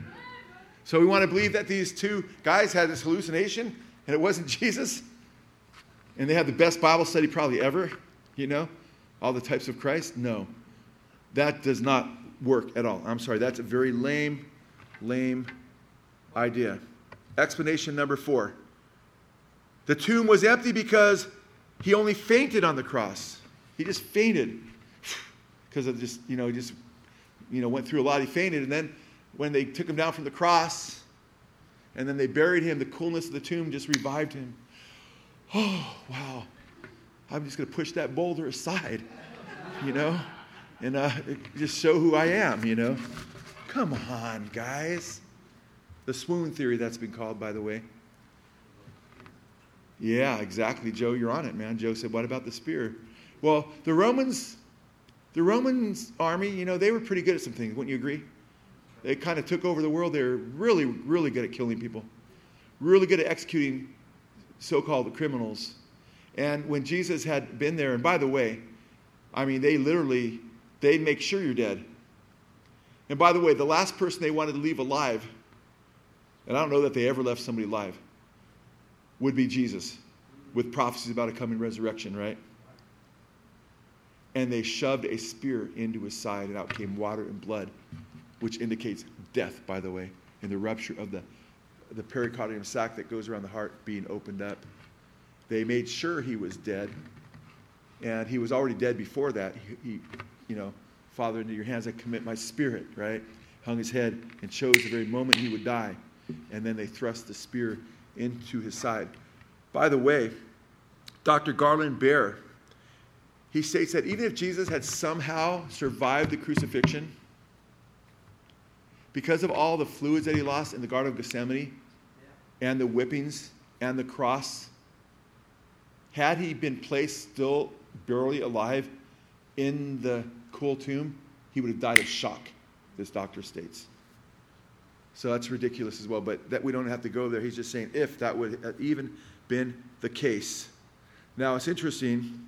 So we want to believe that these two guys had this hallucination and it wasn't Jesus. And they had the best Bible study probably ever, you know? All the types of Christ? No. That does not work at all. I'm sorry, that's a very lame, lame idea. Explanation number four the tomb was empty because he only fainted on the cross. He just fainted because of just, you know, he just, you know, went through a lot. He fainted. And then when they took him down from the cross and then they buried him, the coolness of the tomb just revived him. Oh, wow. I'm just going to push that boulder aside, you know, and uh, just show who I am, you know. Come on, guys. The swoon theory, that's been called, by the way. Yeah, exactly, Joe. You're on it, man. Joe said, "What about the spear?" Well, the Romans, the Romans army, you know, they were pretty good at some things. Wouldn't you agree? They kind of took over the world. They were really, really good at killing people, really good at executing so-called criminals. And when Jesus had been there, and by the way, I mean, they literally, they'd make sure you're dead. And by the way, the last person they wanted to leave alive and I don't know that they ever left somebody alive, would be Jesus with prophecies about a coming resurrection, right? And they shoved a spear into his side, and out came water and blood, which indicates death, by the way, and the rupture of the, the pericardium sac that goes around the heart being opened up. They made sure he was dead, and he was already dead before that. He, he you know, Father, into your hands I commit my spirit, right? Hung his head and chose the very moment he would die and then they thrust the spear into his side. By the way, Dr. Garland Bair, he states that even if Jesus had somehow survived the crucifixion, because of all the fluids that he lost in the Garden of Gethsemane and the whippings and the cross, had he been placed still barely alive in the cool tomb, he would have died of shock, this doctor states. So that's ridiculous as well. But that we don't have to go there. He's just saying if that would have even been the case. Now it's interesting.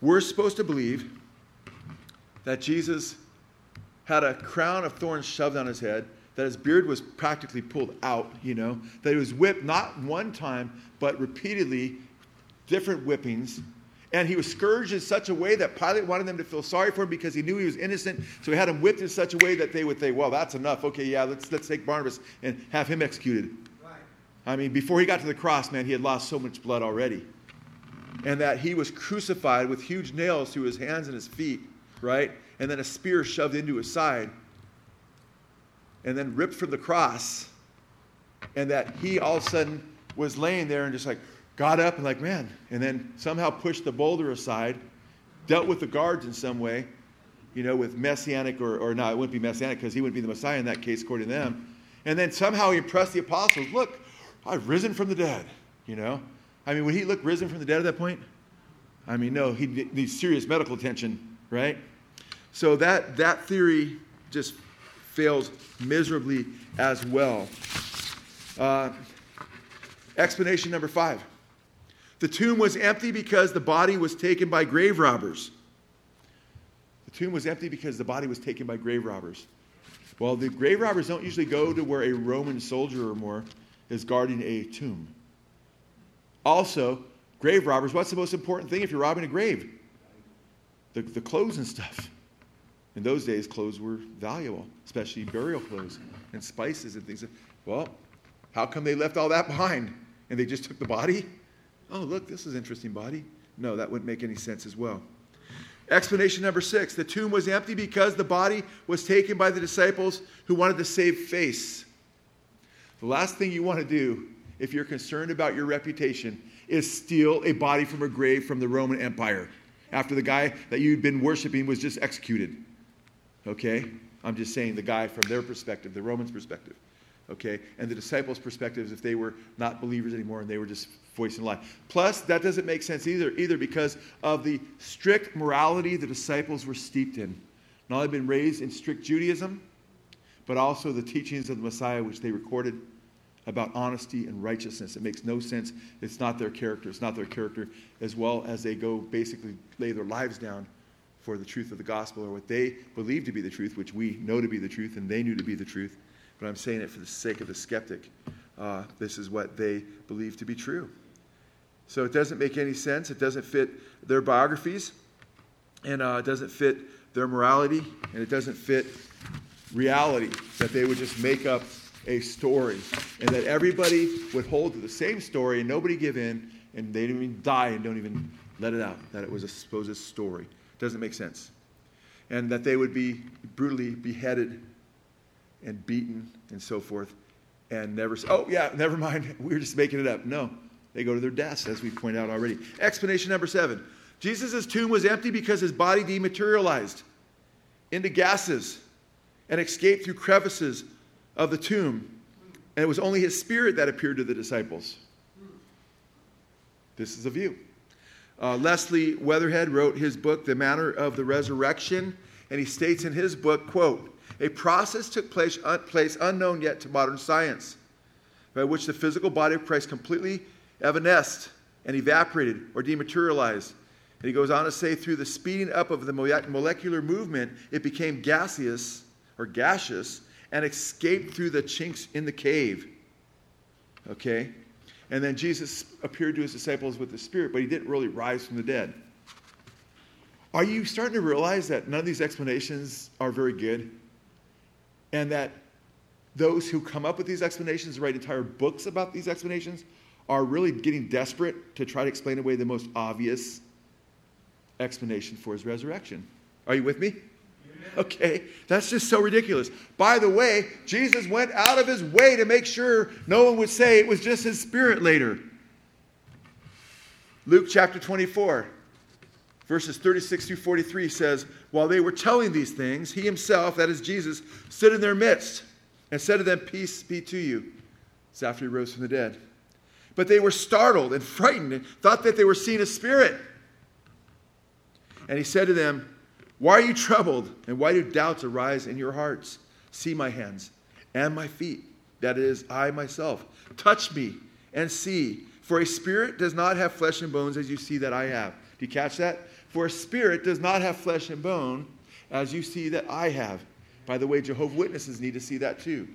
We're supposed to believe that Jesus had a crown of thorns shoved on his head, that his beard was practically pulled out, you know, that he was whipped not one time, but repeatedly, different whippings, and he was scourged in such a way that Pilate wanted them to feel sorry for him because he knew he was innocent. So he had him whipped in such a way that they would think, well, that's enough. Okay, yeah, let's, let's take Barabbas and have him executed. Right. I mean, before he got to the cross, man, he had lost so much blood already. And that he was crucified with huge nails through his hands and his feet, right? And then a spear shoved into his side. And then ripped from the cross. And that he all of a sudden was laying there and just like, got up and like, man, and then somehow pushed the boulder aside, dealt with the guards in some way, you know, with messianic or, or not, it wouldn't be messianic because he wouldn't be the Messiah in that case, according to them. And then somehow he impressed the apostles, look, I've risen from the dead, you know. I mean, would he look risen from the dead at that point? I mean, no, he needs serious medical attention, right? So that, that theory just fails miserably as well. Uh, explanation number five the tomb was empty because the body was taken by grave robbers. The tomb was empty because the body was taken by grave robbers. Well, the grave robbers don't usually go to where a Roman soldier or more is guarding a tomb. Also, grave robbers, what's the most important thing if you're robbing a grave? The, the clothes and stuff. In those days, clothes were valuable, especially burial clothes and spices and things. Well, how come they left all that behind and they just took the body? Oh, look, this is interesting body. No, that wouldn't make any sense as well. Explanation number six the tomb was empty because the body was taken by the disciples who wanted to save face. The last thing you want to do if you're concerned about your reputation is steal a body from a grave from the Roman Empire after the guy that you'd been worshiping was just executed. Okay? I'm just saying the guy from their perspective, the Romans' perspective. Okay? And the disciples' perspectives if they were not believers anymore and they were just voicing life. Plus, that doesn't make sense either, either because of the strict morality the disciples were steeped in. Not only been raised in strict Judaism, but also the teachings of the Messiah, which they recorded about honesty and righteousness. It makes no sense. It's not their character. It's not their character as well as they go basically lay their lives down for the truth of the gospel or what they believe to be the truth, which we know to be the truth and they knew to be the truth. But I'm saying it for the sake of the skeptic. Uh, this is what they believe to be true. So it doesn't make any sense. It doesn't fit their biographies, and uh, it doesn't fit their morality, and it doesn't fit reality that they would just make up a story and that everybody would hold to the same story and nobody give in and they didn't even die and don't even let it out that it was a supposed story. Doesn't make sense. And that they would be brutally beheaded and beaten and so forth and never say, oh, yeah, never mind, we are just making it up. No, they go to their deaths, as we pointed out already. Explanation number seven Jesus' tomb was empty because his body dematerialized into gases and escaped through crevices of the tomb, and it was only his spirit that appeared to the disciples. This is a view. Uh, Leslie Weatherhead wrote his book, The Manner of the Resurrection, and he states in his book, quote, a process took place, un- place unknown yet to modern science, by which the physical body of Christ completely evanesced and evaporated or dematerialized. And he goes on to say, through the speeding up of the molecular movement, it became gaseous or gaseous and escaped through the chinks in the cave. Okay? And then Jesus appeared to his disciples with the Spirit, but he didn't really rise from the dead. Are you starting to realize that none of these explanations are very good? And that those who come up with these explanations, write entire books about these explanations, are really getting desperate to try to explain away the most obvious explanation for his resurrection. Are you with me? Okay, that's just so ridiculous. By the way, Jesus went out of his way to make sure no one would say it was just his spirit later. Luke chapter 24, verses 36 through 43 says, While they were telling these things, he himself, that is Jesus, stood in their midst and said to them, Peace be to you. It's after he rose from the dead. But they were startled and frightened and thought that they were seeing a spirit. And he said to them, why are you troubled? And why do doubts arise in your hearts? See my hands and my feet, that is, I myself. Touch me and see. For a spirit does not have flesh and bones as you see that I have. Do you catch that? For a spirit does not have flesh and bone as you see that I have. By the way, Jehovah Witnesses need to see that too,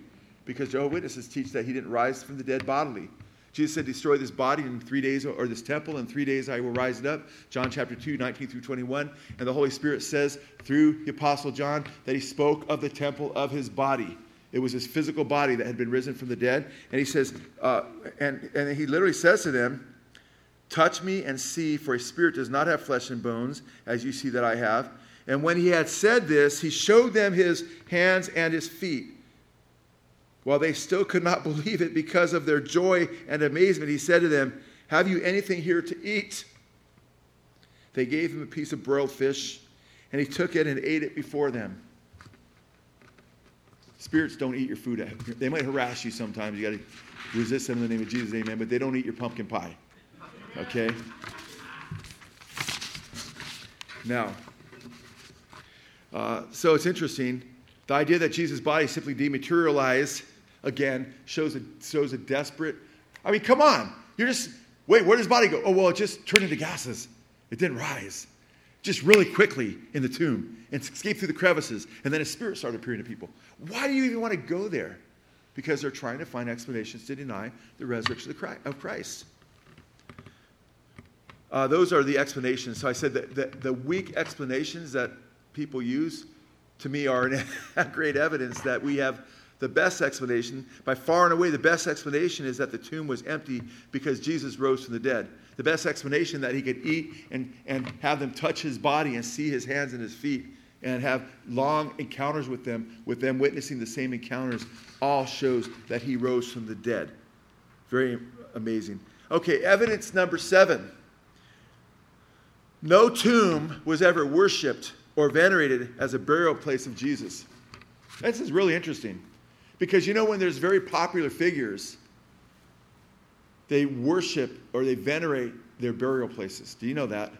because Jehovah Witnesses teach that he didn't rise from the dead bodily. Jesus said, Destroy this body in three days, or this temple, in three days I will rise it up. John chapter 2, 19 through 21. And the Holy Spirit says through the Apostle John that he spoke of the temple of his body. It was his physical body that had been risen from the dead. And he says, uh, and, and he literally says to them, Touch me and see, for a spirit does not have flesh and bones, as you see that I have. And when he had said this, he showed them his hands and his feet. While they still could not believe it because of their joy and amazement, he said to them, Have you anything here to eat? They gave him a piece of broiled fish, and he took it and ate it before them. Spirits don't eat your food. They might harass you sometimes. You got to resist them in the name of Jesus, amen. But they don't eat your pumpkin pie. Okay? Now, uh, so it's interesting. The idea that Jesus' body simply dematerialized again shows a, shows a desperate. I mean, come on. You're just, wait, where does body go? Oh, well, it just turned into gases. It didn't rise. Just really quickly in the tomb and escaped through the crevices. And then his spirit started appearing to people. Why do you even want to go there? Because they're trying to find explanations to deny the resurrection of Christ. Uh, those are the explanations. So I said that the, the weak explanations that people use to me are great evidence that we have the best explanation, by far and away, the best explanation is that the tomb was empty because Jesus rose from the dead. The best explanation that he could eat and, and have them touch his body and see his hands and his feet and have long encounters with them, with them witnessing the same encounters, all shows that he rose from the dead. Very amazing. Okay, evidence number seven. No tomb was ever worshiped or venerated as a burial place of Jesus. This is really interesting because you know, when there's very popular figures, they worship or they venerate their burial places. Do you know that?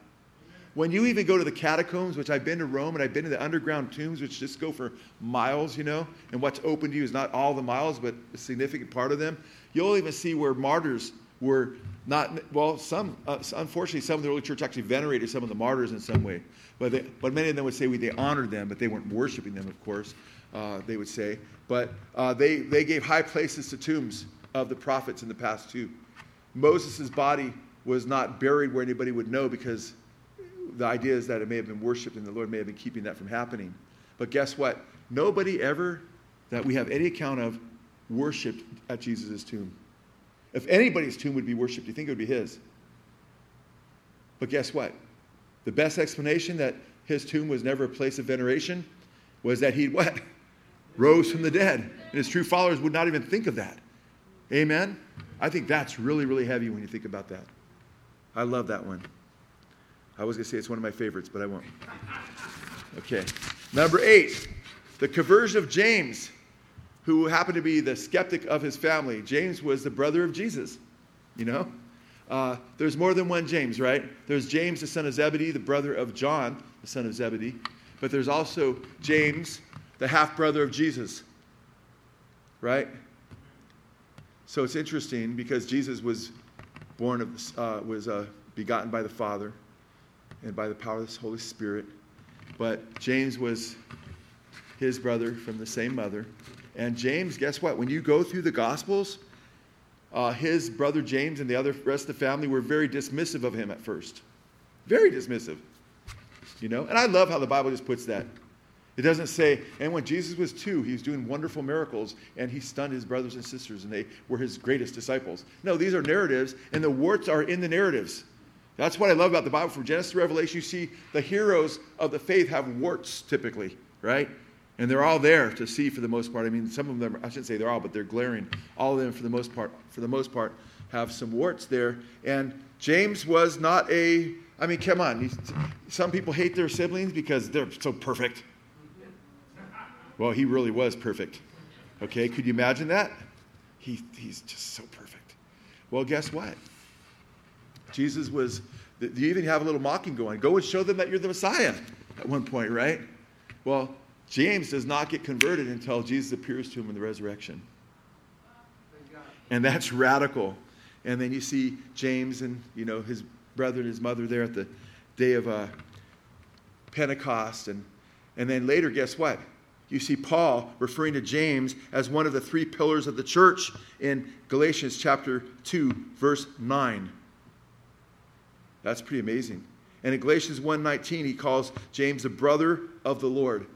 When you even go to the catacombs, which I've been to Rome and I've been to the underground tombs, which just go for miles, you know, and what's open to you is not all the miles, but a significant part of them, you'll even see where martyrs were not, well, some, uh, unfortunately, some of the early church actually venerated some of the martyrs in some way. But, they, but many of them would say we, they honored them, but they weren't worshiping them, of course, uh, they would say. But uh, they, they gave high places to tombs of the prophets in the past, too. Moses' body was not buried where anybody would know because the idea is that it may have been worshiped and the Lord may have been keeping that from happening. But guess what? Nobody ever, that we have any account of, worshiped at Jesus' tomb. If anybody's tomb would be worshiped, you think it would be his. But guess what? The best explanation that his tomb was never a place of veneration was that he what? Rose from the dead. And his true followers would not even think of that. Amen? I think that's really, really heavy when you think about that. I love that one. I was going to say it's one of my favorites, but I won't. Okay. Number eight, the conversion of James who happened to be the skeptic of his family. James was the brother of Jesus, you know? Uh, there's more than one James, right? There's James, the son of Zebedee, the brother of John, the son of Zebedee. But there's also James, the half brother of Jesus, right? So it's interesting because Jesus was born of, uh, was uh, begotten by the Father and by the power of the Holy Spirit. But James was his brother from the same mother. And James, guess what? When you go through the Gospels, uh, his brother James and the other rest of the family were very dismissive of him at first. Very dismissive. You know? And I love how the Bible just puts that. It doesn't say, and when Jesus was two, he was doing wonderful miracles and he stunned his brothers and sisters and they were his greatest disciples. No, these are narratives and the warts are in the narratives. That's what I love about the Bible. From Genesis to Revelation, you see the heroes of the faith have warts typically, right? And they're all there to see for the most part. I mean, some of them, I shouldn't say they're all, but they're glaring. All of them, for the most part, for the most part, have some warts there. And James was not a, I mean, come on. Some people hate their siblings because they're so perfect. Well, he really was perfect. Okay, could you imagine that? He, he's just so perfect. Well, guess what? Jesus was, you even have a little mocking going. Go and show them that you're the Messiah at one point, right? Well, James does not get converted until Jesus appears to him in the resurrection. And that's radical. And then you see James and you know his brother and his mother there at the day of uh, Pentecost, and and then later, guess what? You see Paul referring to James as one of the three pillars of the church in Galatians chapter two, verse nine. That's pretty amazing. And in Galatians 1:19, he calls James the brother of the Lord.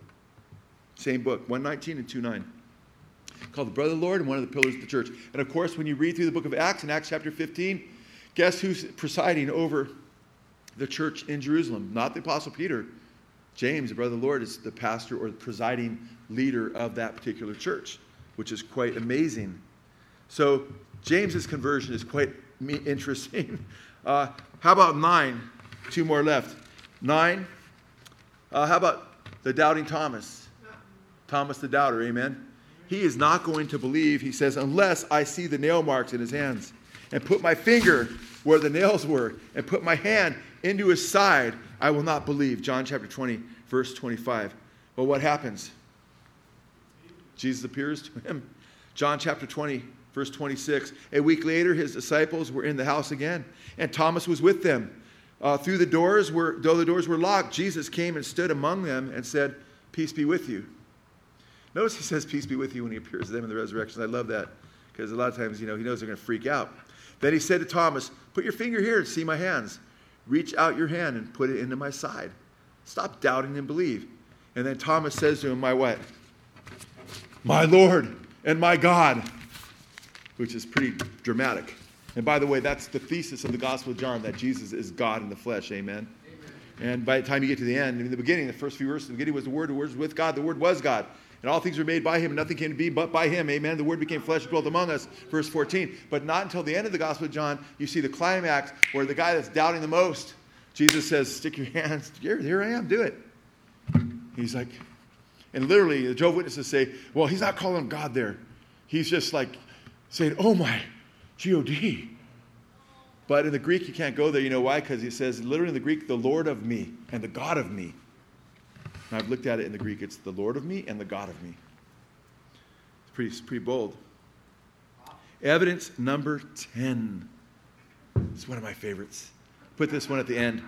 Same book, 119 and 29. Called the Brother of the Lord and one of the pillars of the church. And of course, when you read through the book of Acts, in Acts chapter 15, guess who's presiding over the church in Jerusalem? Not the Apostle Peter. James, the brother of the Lord, is the pastor or the presiding leader of that particular church, which is quite amazing. So, James's conversion is quite interesting. Uh, how about nine? Two more left. Nine. Uh, how about the doubting Thomas? Thomas the doubter, amen? He is not going to believe, he says, unless I see the nail marks in his hands and put my finger where the nails were and put my hand into his side, I will not believe. John chapter 20, verse 25. But what happens? Jesus appears to him. John chapter 20, verse 26. A week later, his disciples were in the house again, and Thomas was with them. Uh, through the doors, were, though the doors were locked, Jesus came and stood among them and said, Peace be with you. Notice he says, Peace be with you when he appears to them in the resurrection. I love that because a lot of times, you know, he knows they're going to freak out. Then he said to Thomas, Put your finger here and see my hands. Reach out your hand and put it into my side. Stop doubting and believe. And then Thomas says to him, My what? My Lord and my God, which is pretty dramatic. And by the way, that's the thesis of the Gospel of John that Jesus is God in the flesh. Amen. Amen. And by the time you get to the end, in the beginning, the first few verses, the beginning was the Word, the Word was with God, the Word was God. And all things were made by him, and nothing came to be but by him. Amen. The word became flesh and dwelt among us. Verse 14. But not until the end of the Gospel of John, you see the climax where the guy that's doubting the most, Jesus says, Stick your hands. Here, here I am, do it. He's like, and literally, the Jehovah's Witnesses say, Well, he's not calling God there. He's just like saying, Oh my, G-O-D. But in the Greek, you can't go there. You know why? Because he says, literally in the Greek, the Lord of me and the God of me. And I've looked at it in the Greek. It's the Lord of me and the God of me. It's pretty, pretty bold. Evidence number 10. It's one of my favorites. Put this one at the end.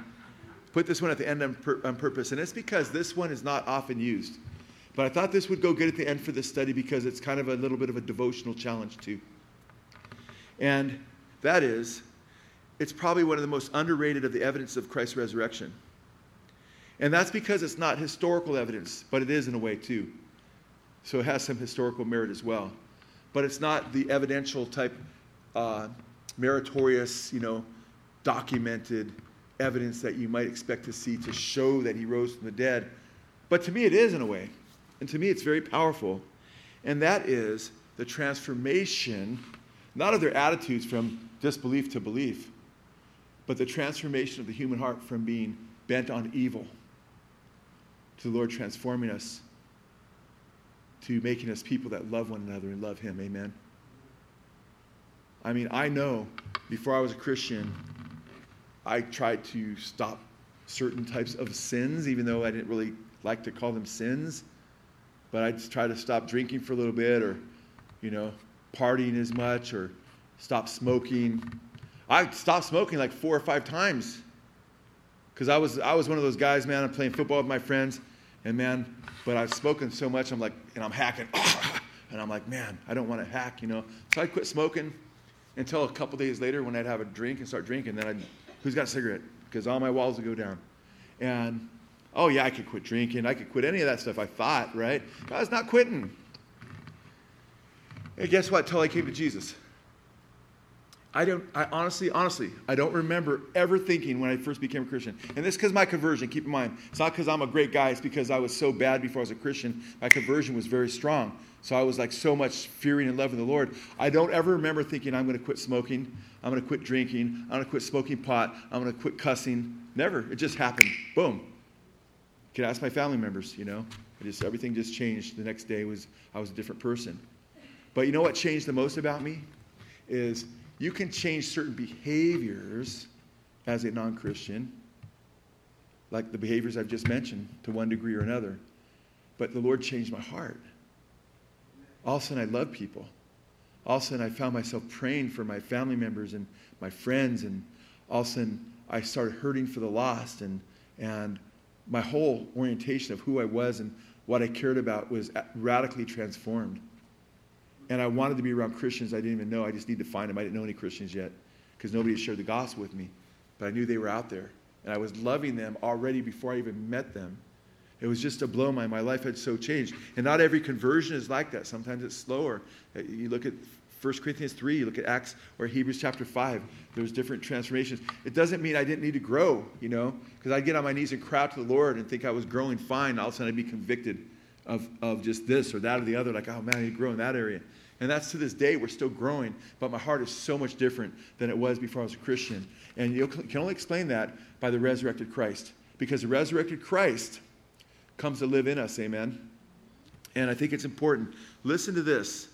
Put this one at the end on, pur- on purpose. And it's because this one is not often used. But I thought this would go good at the end for this study because it's kind of a little bit of a devotional challenge, too. And that is, it's probably one of the most underrated of the evidence of Christ's resurrection. And that's because it's not historical evidence, but it is in a way too. So it has some historical merit as well. But it's not the evidential type, uh, meritorious, you know, documented evidence that you might expect to see to show that he rose from the dead. But to me, it is in a way. And to me, it's very powerful. And that is the transformation, not of their attitudes from disbelief to belief, but the transformation of the human heart from being bent on evil to the Lord transforming us to making us people that love one another and love Him. Amen. I mean, I know before I was a Christian, I tried to stop certain types of sins, even though I didn't really like to call them sins. But I just tried to stop drinking for a little bit or, you know, partying as much or stop smoking. I stopped smoking like four or five times because I was, I was one of those guys, man, I'm playing football with my friends and man, but I've spoken so much, I'm like, and I'm hacking. And I'm like, man, I don't want to hack, you know. So I quit smoking until a couple days later when I'd have a drink and start drinking. Then I'd, who's got a cigarette? Because all my walls would go down. And, oh yeah, I could quit drinking. I could quit any of that stuff I thought, right? I was not quitting. And guess what? Till I came to Jesus. I don't, I honestly, honestly, I don't remember ever thinking when I first became a Christian. And this because my conversion, keep in mind, it's not because I'm a great guy, it's because I was so bad before I was a Christian. My conversion was very strong. So I was like so much fearing and loving the Lord. I don't ever remember thinking I'm going to quit smoking, I'm going to quit drinking, I'm going to quit smoking pot, I'm going to quit cussing. Never. It just happened. Boom. You can ask my family members, you know. Just everything just changed. The next day was I was a different person. But you know what changed the most about me? Is you can change certain behaviors as a non Christian, like the behaviors I've just mentioned, to one degree or another. But the Lord changed my heart. All of a sudden, I love people. All of a sudden, I found myself praying for my family members and my friends. And all of a sudden, I started hurting for the lost. And, and my whole orientation of who I was and what I cared about was radically transformed. And I wanted to be around Christians I didn't even know. I just needed to find them. I didn't know any Christians yet because nobody had shared the gospel with me. But I knew they were out there. And I was loving them already before I even met them. It was just a blow. My, my life had so changed. And not every conversion is like that. Sometimes it's slower. Uh, you look at 1 Corinthians 3, you look at Acts or Hebrews chapter 5, there's different transformations. It doesn't mean I didn't need to grow, you know, because I'd get on my knees and cry out to the Lord and think I was growing fine. All of a sudden I'd be convicted of, of just this or that or the other, like, oh man, need grow in that area. And that's to this day, we're still growing, but my heart is so much different than it was before I was a Christian. And you can only explain that by the resurrected Christ. Because the resurrected Christ comes to live in us, amen? And I think it's important. Listen to this.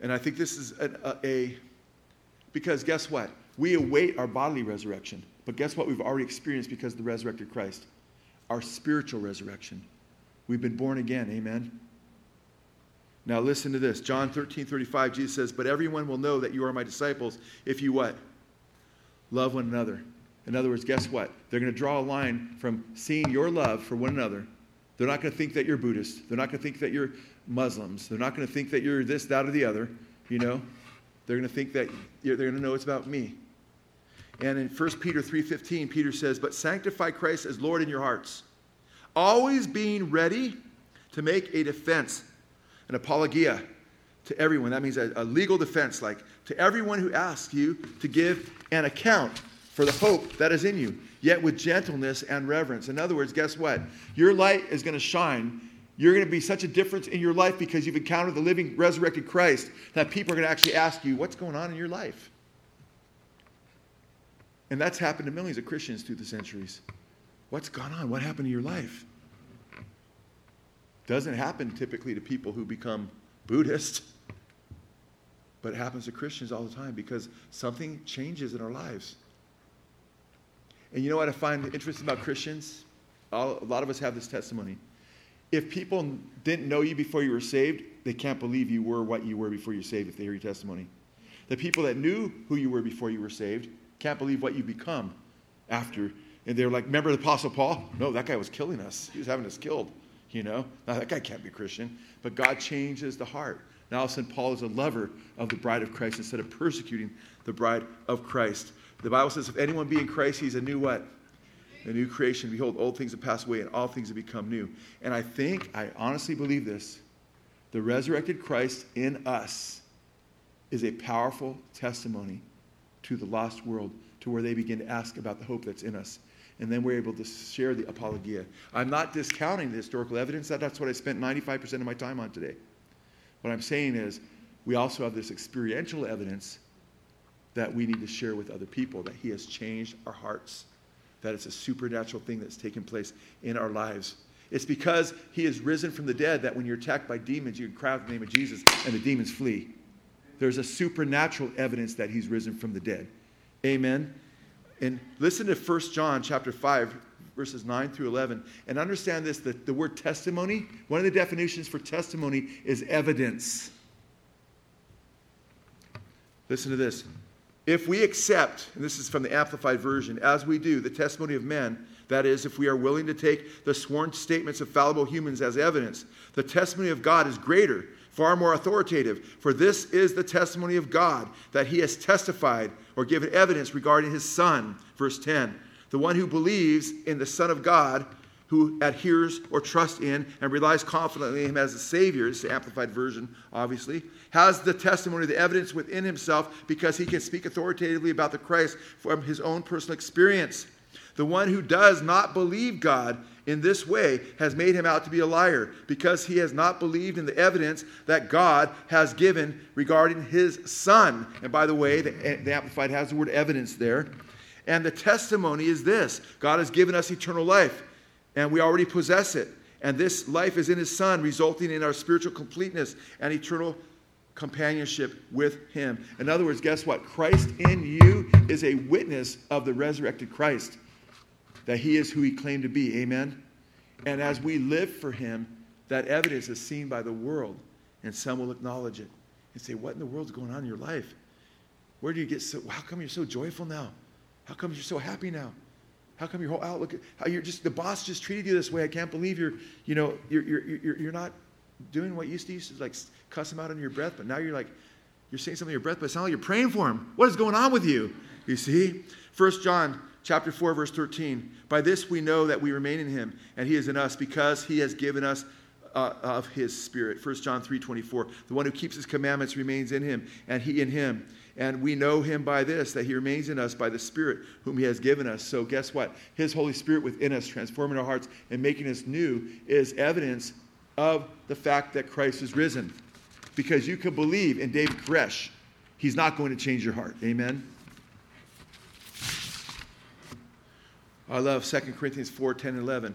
And I think this is a, a, a because guess what? We await our bodily resurrection. But guess what we've already experienced because of the resurrected Christ? Our spiritual resurrection. We've been born again, amen? Now listen to this. John 13, 35, Jesus says, But everyone will know that you are my disciples if you what? Love one another. In other words, guess what? They're going to draw a line from seeing your love for one another. They're not going to think that you're Buddhist. They're not going to think that you're Muslims. They're not going to think that you're this, that, or the other. You know? They're going to think that they're going to know it's about me. And in 1 Peter 3:15, Peter says, "But sanctify Christ as Lord in your hearts, always being ready to make a defense an apologia to everyone. That means a, a legal defense, like to everyone who asks you to give an account for the hope that is in you, yet with gentleness and reverence. In other words, guess what? Your light is going to shine. You're going to be such a difference in your life because you've encountered the living, resurrected Christ that people are going to actually ask you, What's going on in your life? And that's happened to millions of Christians through the centuries. What's gone on? What happened to your life? Doesn't happen typically to people who become Buddhists, but it happens to Christians all the time because something changes in our lives. And you know what I find interesting about Christians? All, a lot of us have this testimony. If people didn't know you before you were saved, they can't believe you were what you were before you were saved if they hear your testimony. The people that knew who you were before you were saved can't believe what you become after. And they're like, remember the Apostle Paul? No, that guy was killing us. He was having us killed. You know, now that guy can't be Christian. But God changes the heart. Now all of a sudden, Paul is a lover of the bride of Christ instead of persecuting the bride of Christ. The Bible says, if anyone be in Christ, he's a new what? A new creation. Behold, old things have passed away and all things have become new. And I think, I honestly believe this the resurrected Christ in us is a powerful testimony to the lost world to where they begin to ask about the hope that's in us. And then we're able to share the apologia. I'm not discounting the historical evidence. That's what I spent 95% of my time on today. What I'm saying is, we also have this experiential evidence that we need to share with other people that He has changed our hearts, that it's a supernatural thing that's taken place in our lives. It's because He has risen from the dead that when you're attacked by demons, you can cry out the name of Jesus and the demons flee. There's a supernatural evidence that He's risen from the dead. Amen. And listen to 1 John chapter 5, verses 9 through 11, and understand this that the word testimony, one of the definitions for testimony is evidence. Listen to this. If we accept, and this is from the Amplified Version, as we do, the testimony of men, that is, if we are willing to take the sworn statements of fallible humans as evidence, the testimony of God is greater, far more authoritative. For this is the testimony of God, that he has testified or given evidence regarding his Son. Verse 10 The one who believes in the Son of God, who adheres or trusts in and relies confidently in him as a Savior, it's the Amplified Version, obviously, has the testimony, the evidence within himself because he can speak authoritatively about the Christ from his own personal experience. The one who does not believe God in this way has made him out to be a liar because he has not believed in the evidence that God has given regarding his Son. And by the way, the, eh, the Amplified has the word evidence there. And the testimony is this God has given us eternal life, and we already possess it. And this life is in his Son, resulting in our spiritual completeness and eternal companionship with him. In other words, guess what? Christ in you is a witness of the resurrected Christ, that he is who he claimed to be. Amen? And as we live for him, that evidence is seen by the world, and some will acknowledge it and say, What in the world's going on in your life? Where do you get so, how come you're so joyful now? How come you're so happy now? How come your whole outlook, how you're just, the boss just treated you this way? I can't believe you're, you know, you're, you're, you're, you're not doing what you used to, used to like cuss him out under your breath, but now you're like, you're saying something under your breath, but it sounds like you're praying for him. What is going on with you? You see? First John chapter 4, verse 13. By this we know that we remain in him, and he is in us, because he has given us uh, of his spirit. 1 John 3 24. The one who keeps his commandments remains in him, and he in him. And we know him by this, that he remains in us by the Spirit whom he has given us. So, guess what? His Holy Spirit within us, transforming our hearts and making us new, is evidence of the fact that Christ is risen. Because you can believe in David Koresh, he's not going to change your heart. Amen? I love 2 Corinthians 4 10 and 11.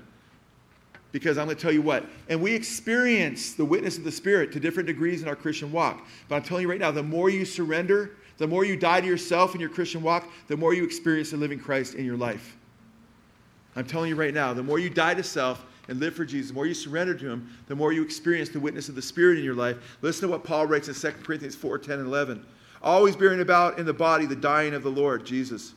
Because I'm going to tell you what, and we experience the witness of the Spirit to different degrees in our Christian walk. But I'm telling you right now, the more you surrender, the more you die to yourself in your Christian walk, the more you experience the living Christ in your life. I'm telling you right now, the more you die to self and live for Jesus, the more you surrender to Him, the more you experience the witness of the Spirit in your life. Listen to what Paul writes in 2 Corinthians 4 10 and 11. Always bearing about in the body the dying of the Lord, Jesus,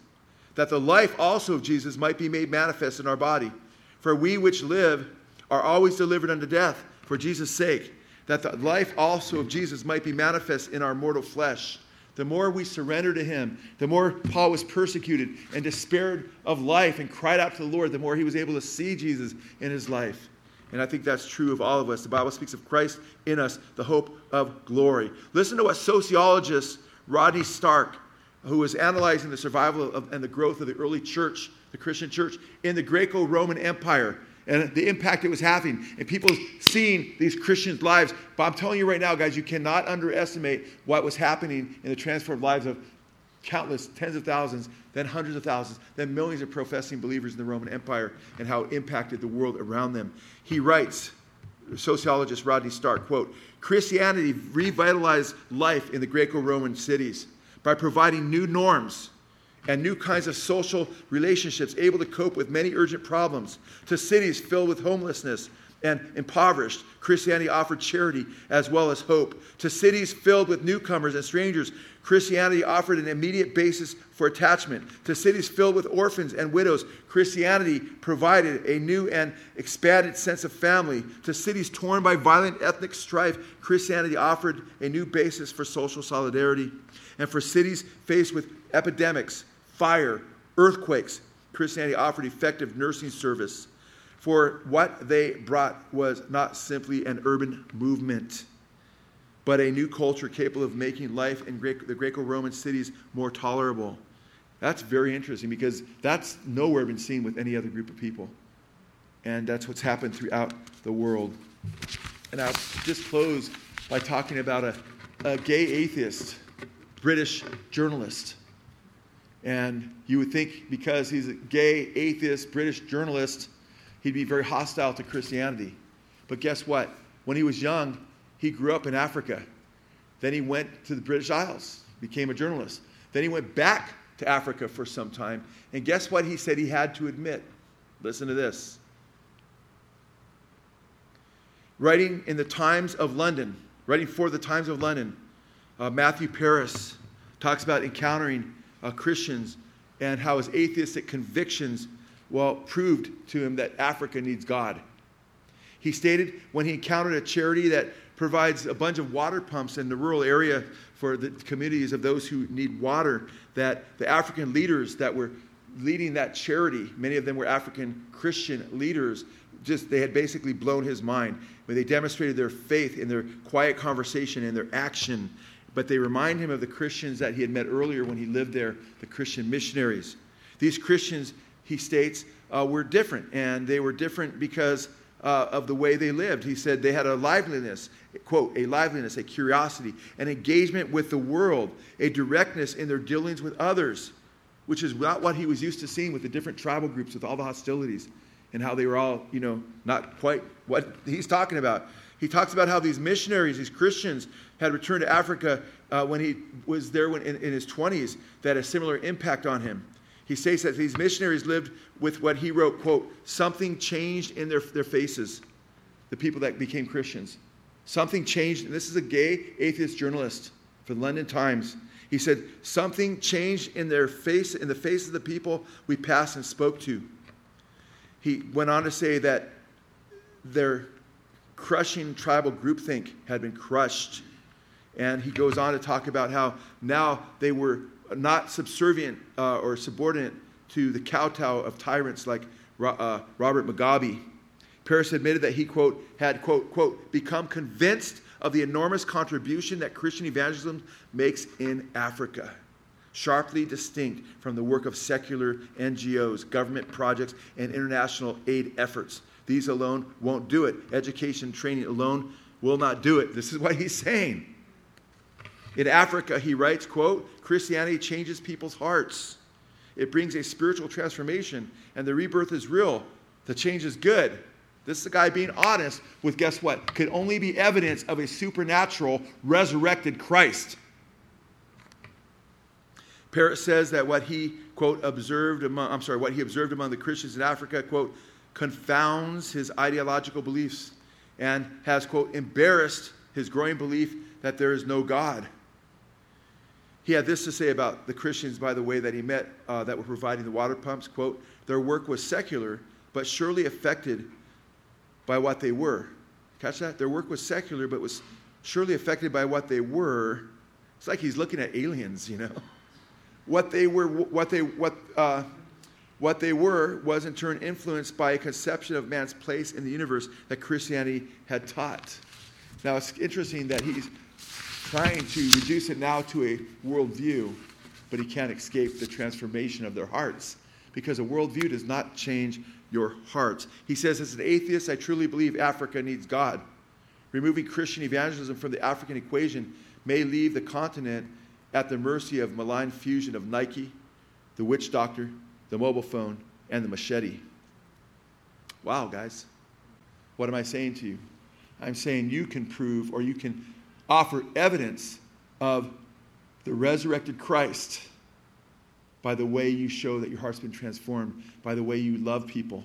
that the life also of Jesus might be made manifest in our body. For we which live are always delivered unto death for Jesus' sake, that the life also of Jesus might be manifest in our mortal flesh the more we surrender to him, the more Paul was persecuted and despaired of life and cried out to the Lord, the more he was able to see Jesus in his life. And I think that's true of all of us. The Bible speaks of Christ in us, the hope of glory. Listen to what sociologist Rodney Stark, who was analyzing the survival of, and the growth of the early church, the Christian church, in the Greco Roman Empire, and the impact it was having, and people seeing these Christians' lives. But I'm telling you right now, guys, you cannot underestimate what was happening in the transformed lives of countless, tens of thousands, then hundreds of thousands, then millions of professing believers in the Roman Empire, and how it impacted the world around them. He writes, sociologist Rodney Stark, quote, Christianity revitalized life in the Greco-Roman cities by providing new norms and new kinds of social relationships able to cope with many urgent problems. To cities filled with homelessness and impoverished, Christianity offered charity as well as hope. To cities filled with newcomers and strangers, Christianity offered an immediate basis for attachment. To cities filled with orphans and widows, Christianity provided a new and expanded sense of family. To cities torn by violent ethnic strife, Christianity offered a new basis for social solidarity. And for cities faced with epidemics, fire, earthquakes, Christianity offered effective nursing service. For what they brought was not simply an urban movement, but a new culture capable of making life in the Greco Roman cities more tolerable. That's very interesting because that's nowhere been seen with any other group of people. And that's what's happened throughout the world. And I'll just close by talking about a, a gay atheist, British journalist and you would think because he's a gay, atheist, British journalist, he'd be very hostile to Christianity. But guess what? When he was young, he grew up in Africa. Then he went to the British Isles, became a journalist. Then he went back to Africa for some time. And guess what he said he had to admit? Listen to this. Writing in the Times of London, writing for the Times of London, uh, Matthew Parris talks about encountering uh, Christians and how his atheistic convictions, well, proved to him that Africa needs God. He stated when he encountered a charity that provides a bunch of water pumps in the rural area for the communities of those who need water, that the African leaders that were leading that charity, many of them were African Christian leaders, just they had basically blown his mind. When they demonstrated their faith in their quiet conversation and their action but they remind him of the Christians that he had met earlier when he lived there, the Christian missionaries. These Christians, he states, uh, were different, and they were different because uh, of the way they lived. He said they had a liveliness, quote, a liveliness, a curiosity, an engagement with the world, a directness in their dealings with others, which is not what he was used to seeing with the different tribal groups, with all the hostilities, and how they were all, you know, not quite what he's talking about. He talks about how these missionaries, these Christians, had returned to Africa uh, when he was there when, in, in his 20s that had a similar impact on him. He states that these missionaries lived with what he wrote, quote, something changed in their, their faces, the people that became Christians. Something changed, and this is a gay atheist journalist for the London Times. He said, something changed in their face, in the face of the people we passed and spoke to. He went on to say that their crushing tribal groupthink had been crushed. And he goes on to talk about how now they were not subservient uh, or subordinate to the kowtow of tyrants like uh, Robert Mugabe. Parris admitted that he, quote, had, quote, quote, become convinced of the enormous contribution that Christian evangelism makes in Africa, sharply distinct from the work of secular NGOs, government projects, and international aid efforts. These alone won't do it. Education, training alone will not do it. This is what he's saying. In Africa, he writes, quote, Christianity changes people's hearts. It brings a spiritual transformation, and the rebirth is real. The change is good. This is a guy being honest with guess what? Could only be evidence of a supernatural, resurrected Christ. Parris says that what he, quote, observed among, I'm sorry, what he observed among the Christians in Africa, quote, confounds his ideological beliefs and has, quote, embarrassed his growing belief that there is no God. He had this to say about the Christians, by the way, that he met uh, that were providing the water pumps, quote, their work was secular, but surely affected by what they were. Catch that? Their work was secular, but was surely affected by what they were. It's like he's looking at aliens, you know. What they were, what they, what, uh, what they were was in turn influenced by a conception of man's place in the universe that Christianity had taught. Now, it's interesting that he's trying to reduce it now to a worldview, but he can't escape the transformation of their hearts because a worldview does not change your hearts. He says, As an atheist, I truly believe Africa needs God. Removing Christian evangelism from the African equation may leave the continent at the mercy of malign fusion of Nike, the witch doctor, the mobile phone, and the machete. Wow, guys. What am I saying to you? I'm saying you can prove or you can offer evidence of the resurrected Christ by the way you show that your heart's been transformed, by the way you love people,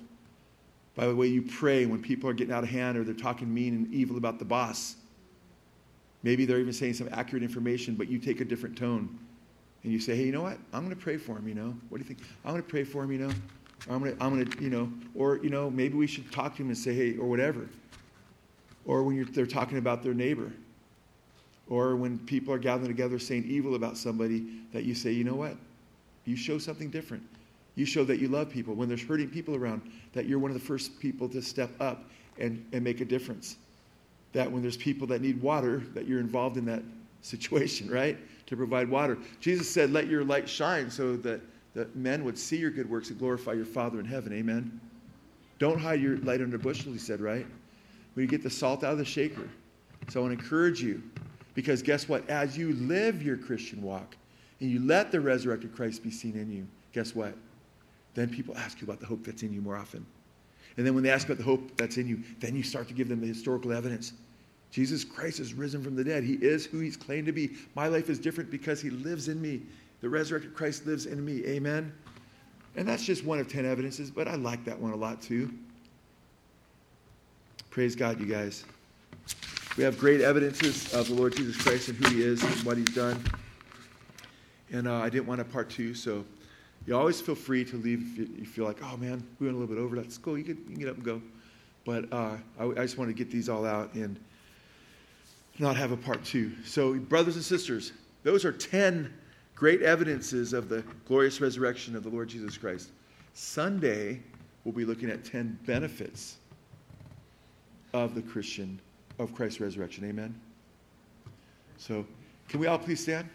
by the way you pray when people are getting out of hand or they're talking mean and evil about the boss. Maybe they're even saying some accurate information, but you take a different tone and you say, hey, you know what? I'm going to pray for him, you know? What do you think? I'm going to pray for him, you know? I'm going to, I'm going to, you know, or, you know, maybe we should talk to him and say, hey, or whatever. Or when they're talking about their neighbor. Or when people are gathering together saying evil about somebody, that you say, you know what? You show something different. You show that you love people. When there's hurting people around, that you're one of the first people to step up and, and make a difference. That when there's people that need water, that you're involved in that situation, right? To provide water. Jesus said, Let your light shine so that, that men would see your good works and glorify your Father in heaven. Amen. Don't hide your light under a bushel, he said, right? When you get the salt out of the shaker. So I want to encourage you because guess what? As you live your Christian walk and you let the resurrected Christ be seen in you, guess what? Then people ask you about the hope that's in you more often. And then when they ask about the hope that's in you, then you start to give them the historical evidence. Jesus Christ is risen from the dead. He is who he's claimed to be. My life is different because he lives in me. The resurrected Christ lives in me. Amen. And that's just one of 10 evidences, but I like that one a lot too. Praise God, you guys. We have great evidences of the Lord Jesus Christ and who he is and what he's done. And uh, I didn't want a part two, so you always feel free to leave if you feel like, oh man, we went a little bit over. That's cool. You can, you can get up and go. But uh, I, I just want to get these all out and not have a part two. So, brothers and sisters, those are 10 great evidences of the glorious resurrection of the Lord Jesus Christ. Sunday, we'll be looking at 10 benefits of the Christian, of Christ's resurrection. Amen? So, can we all please stand?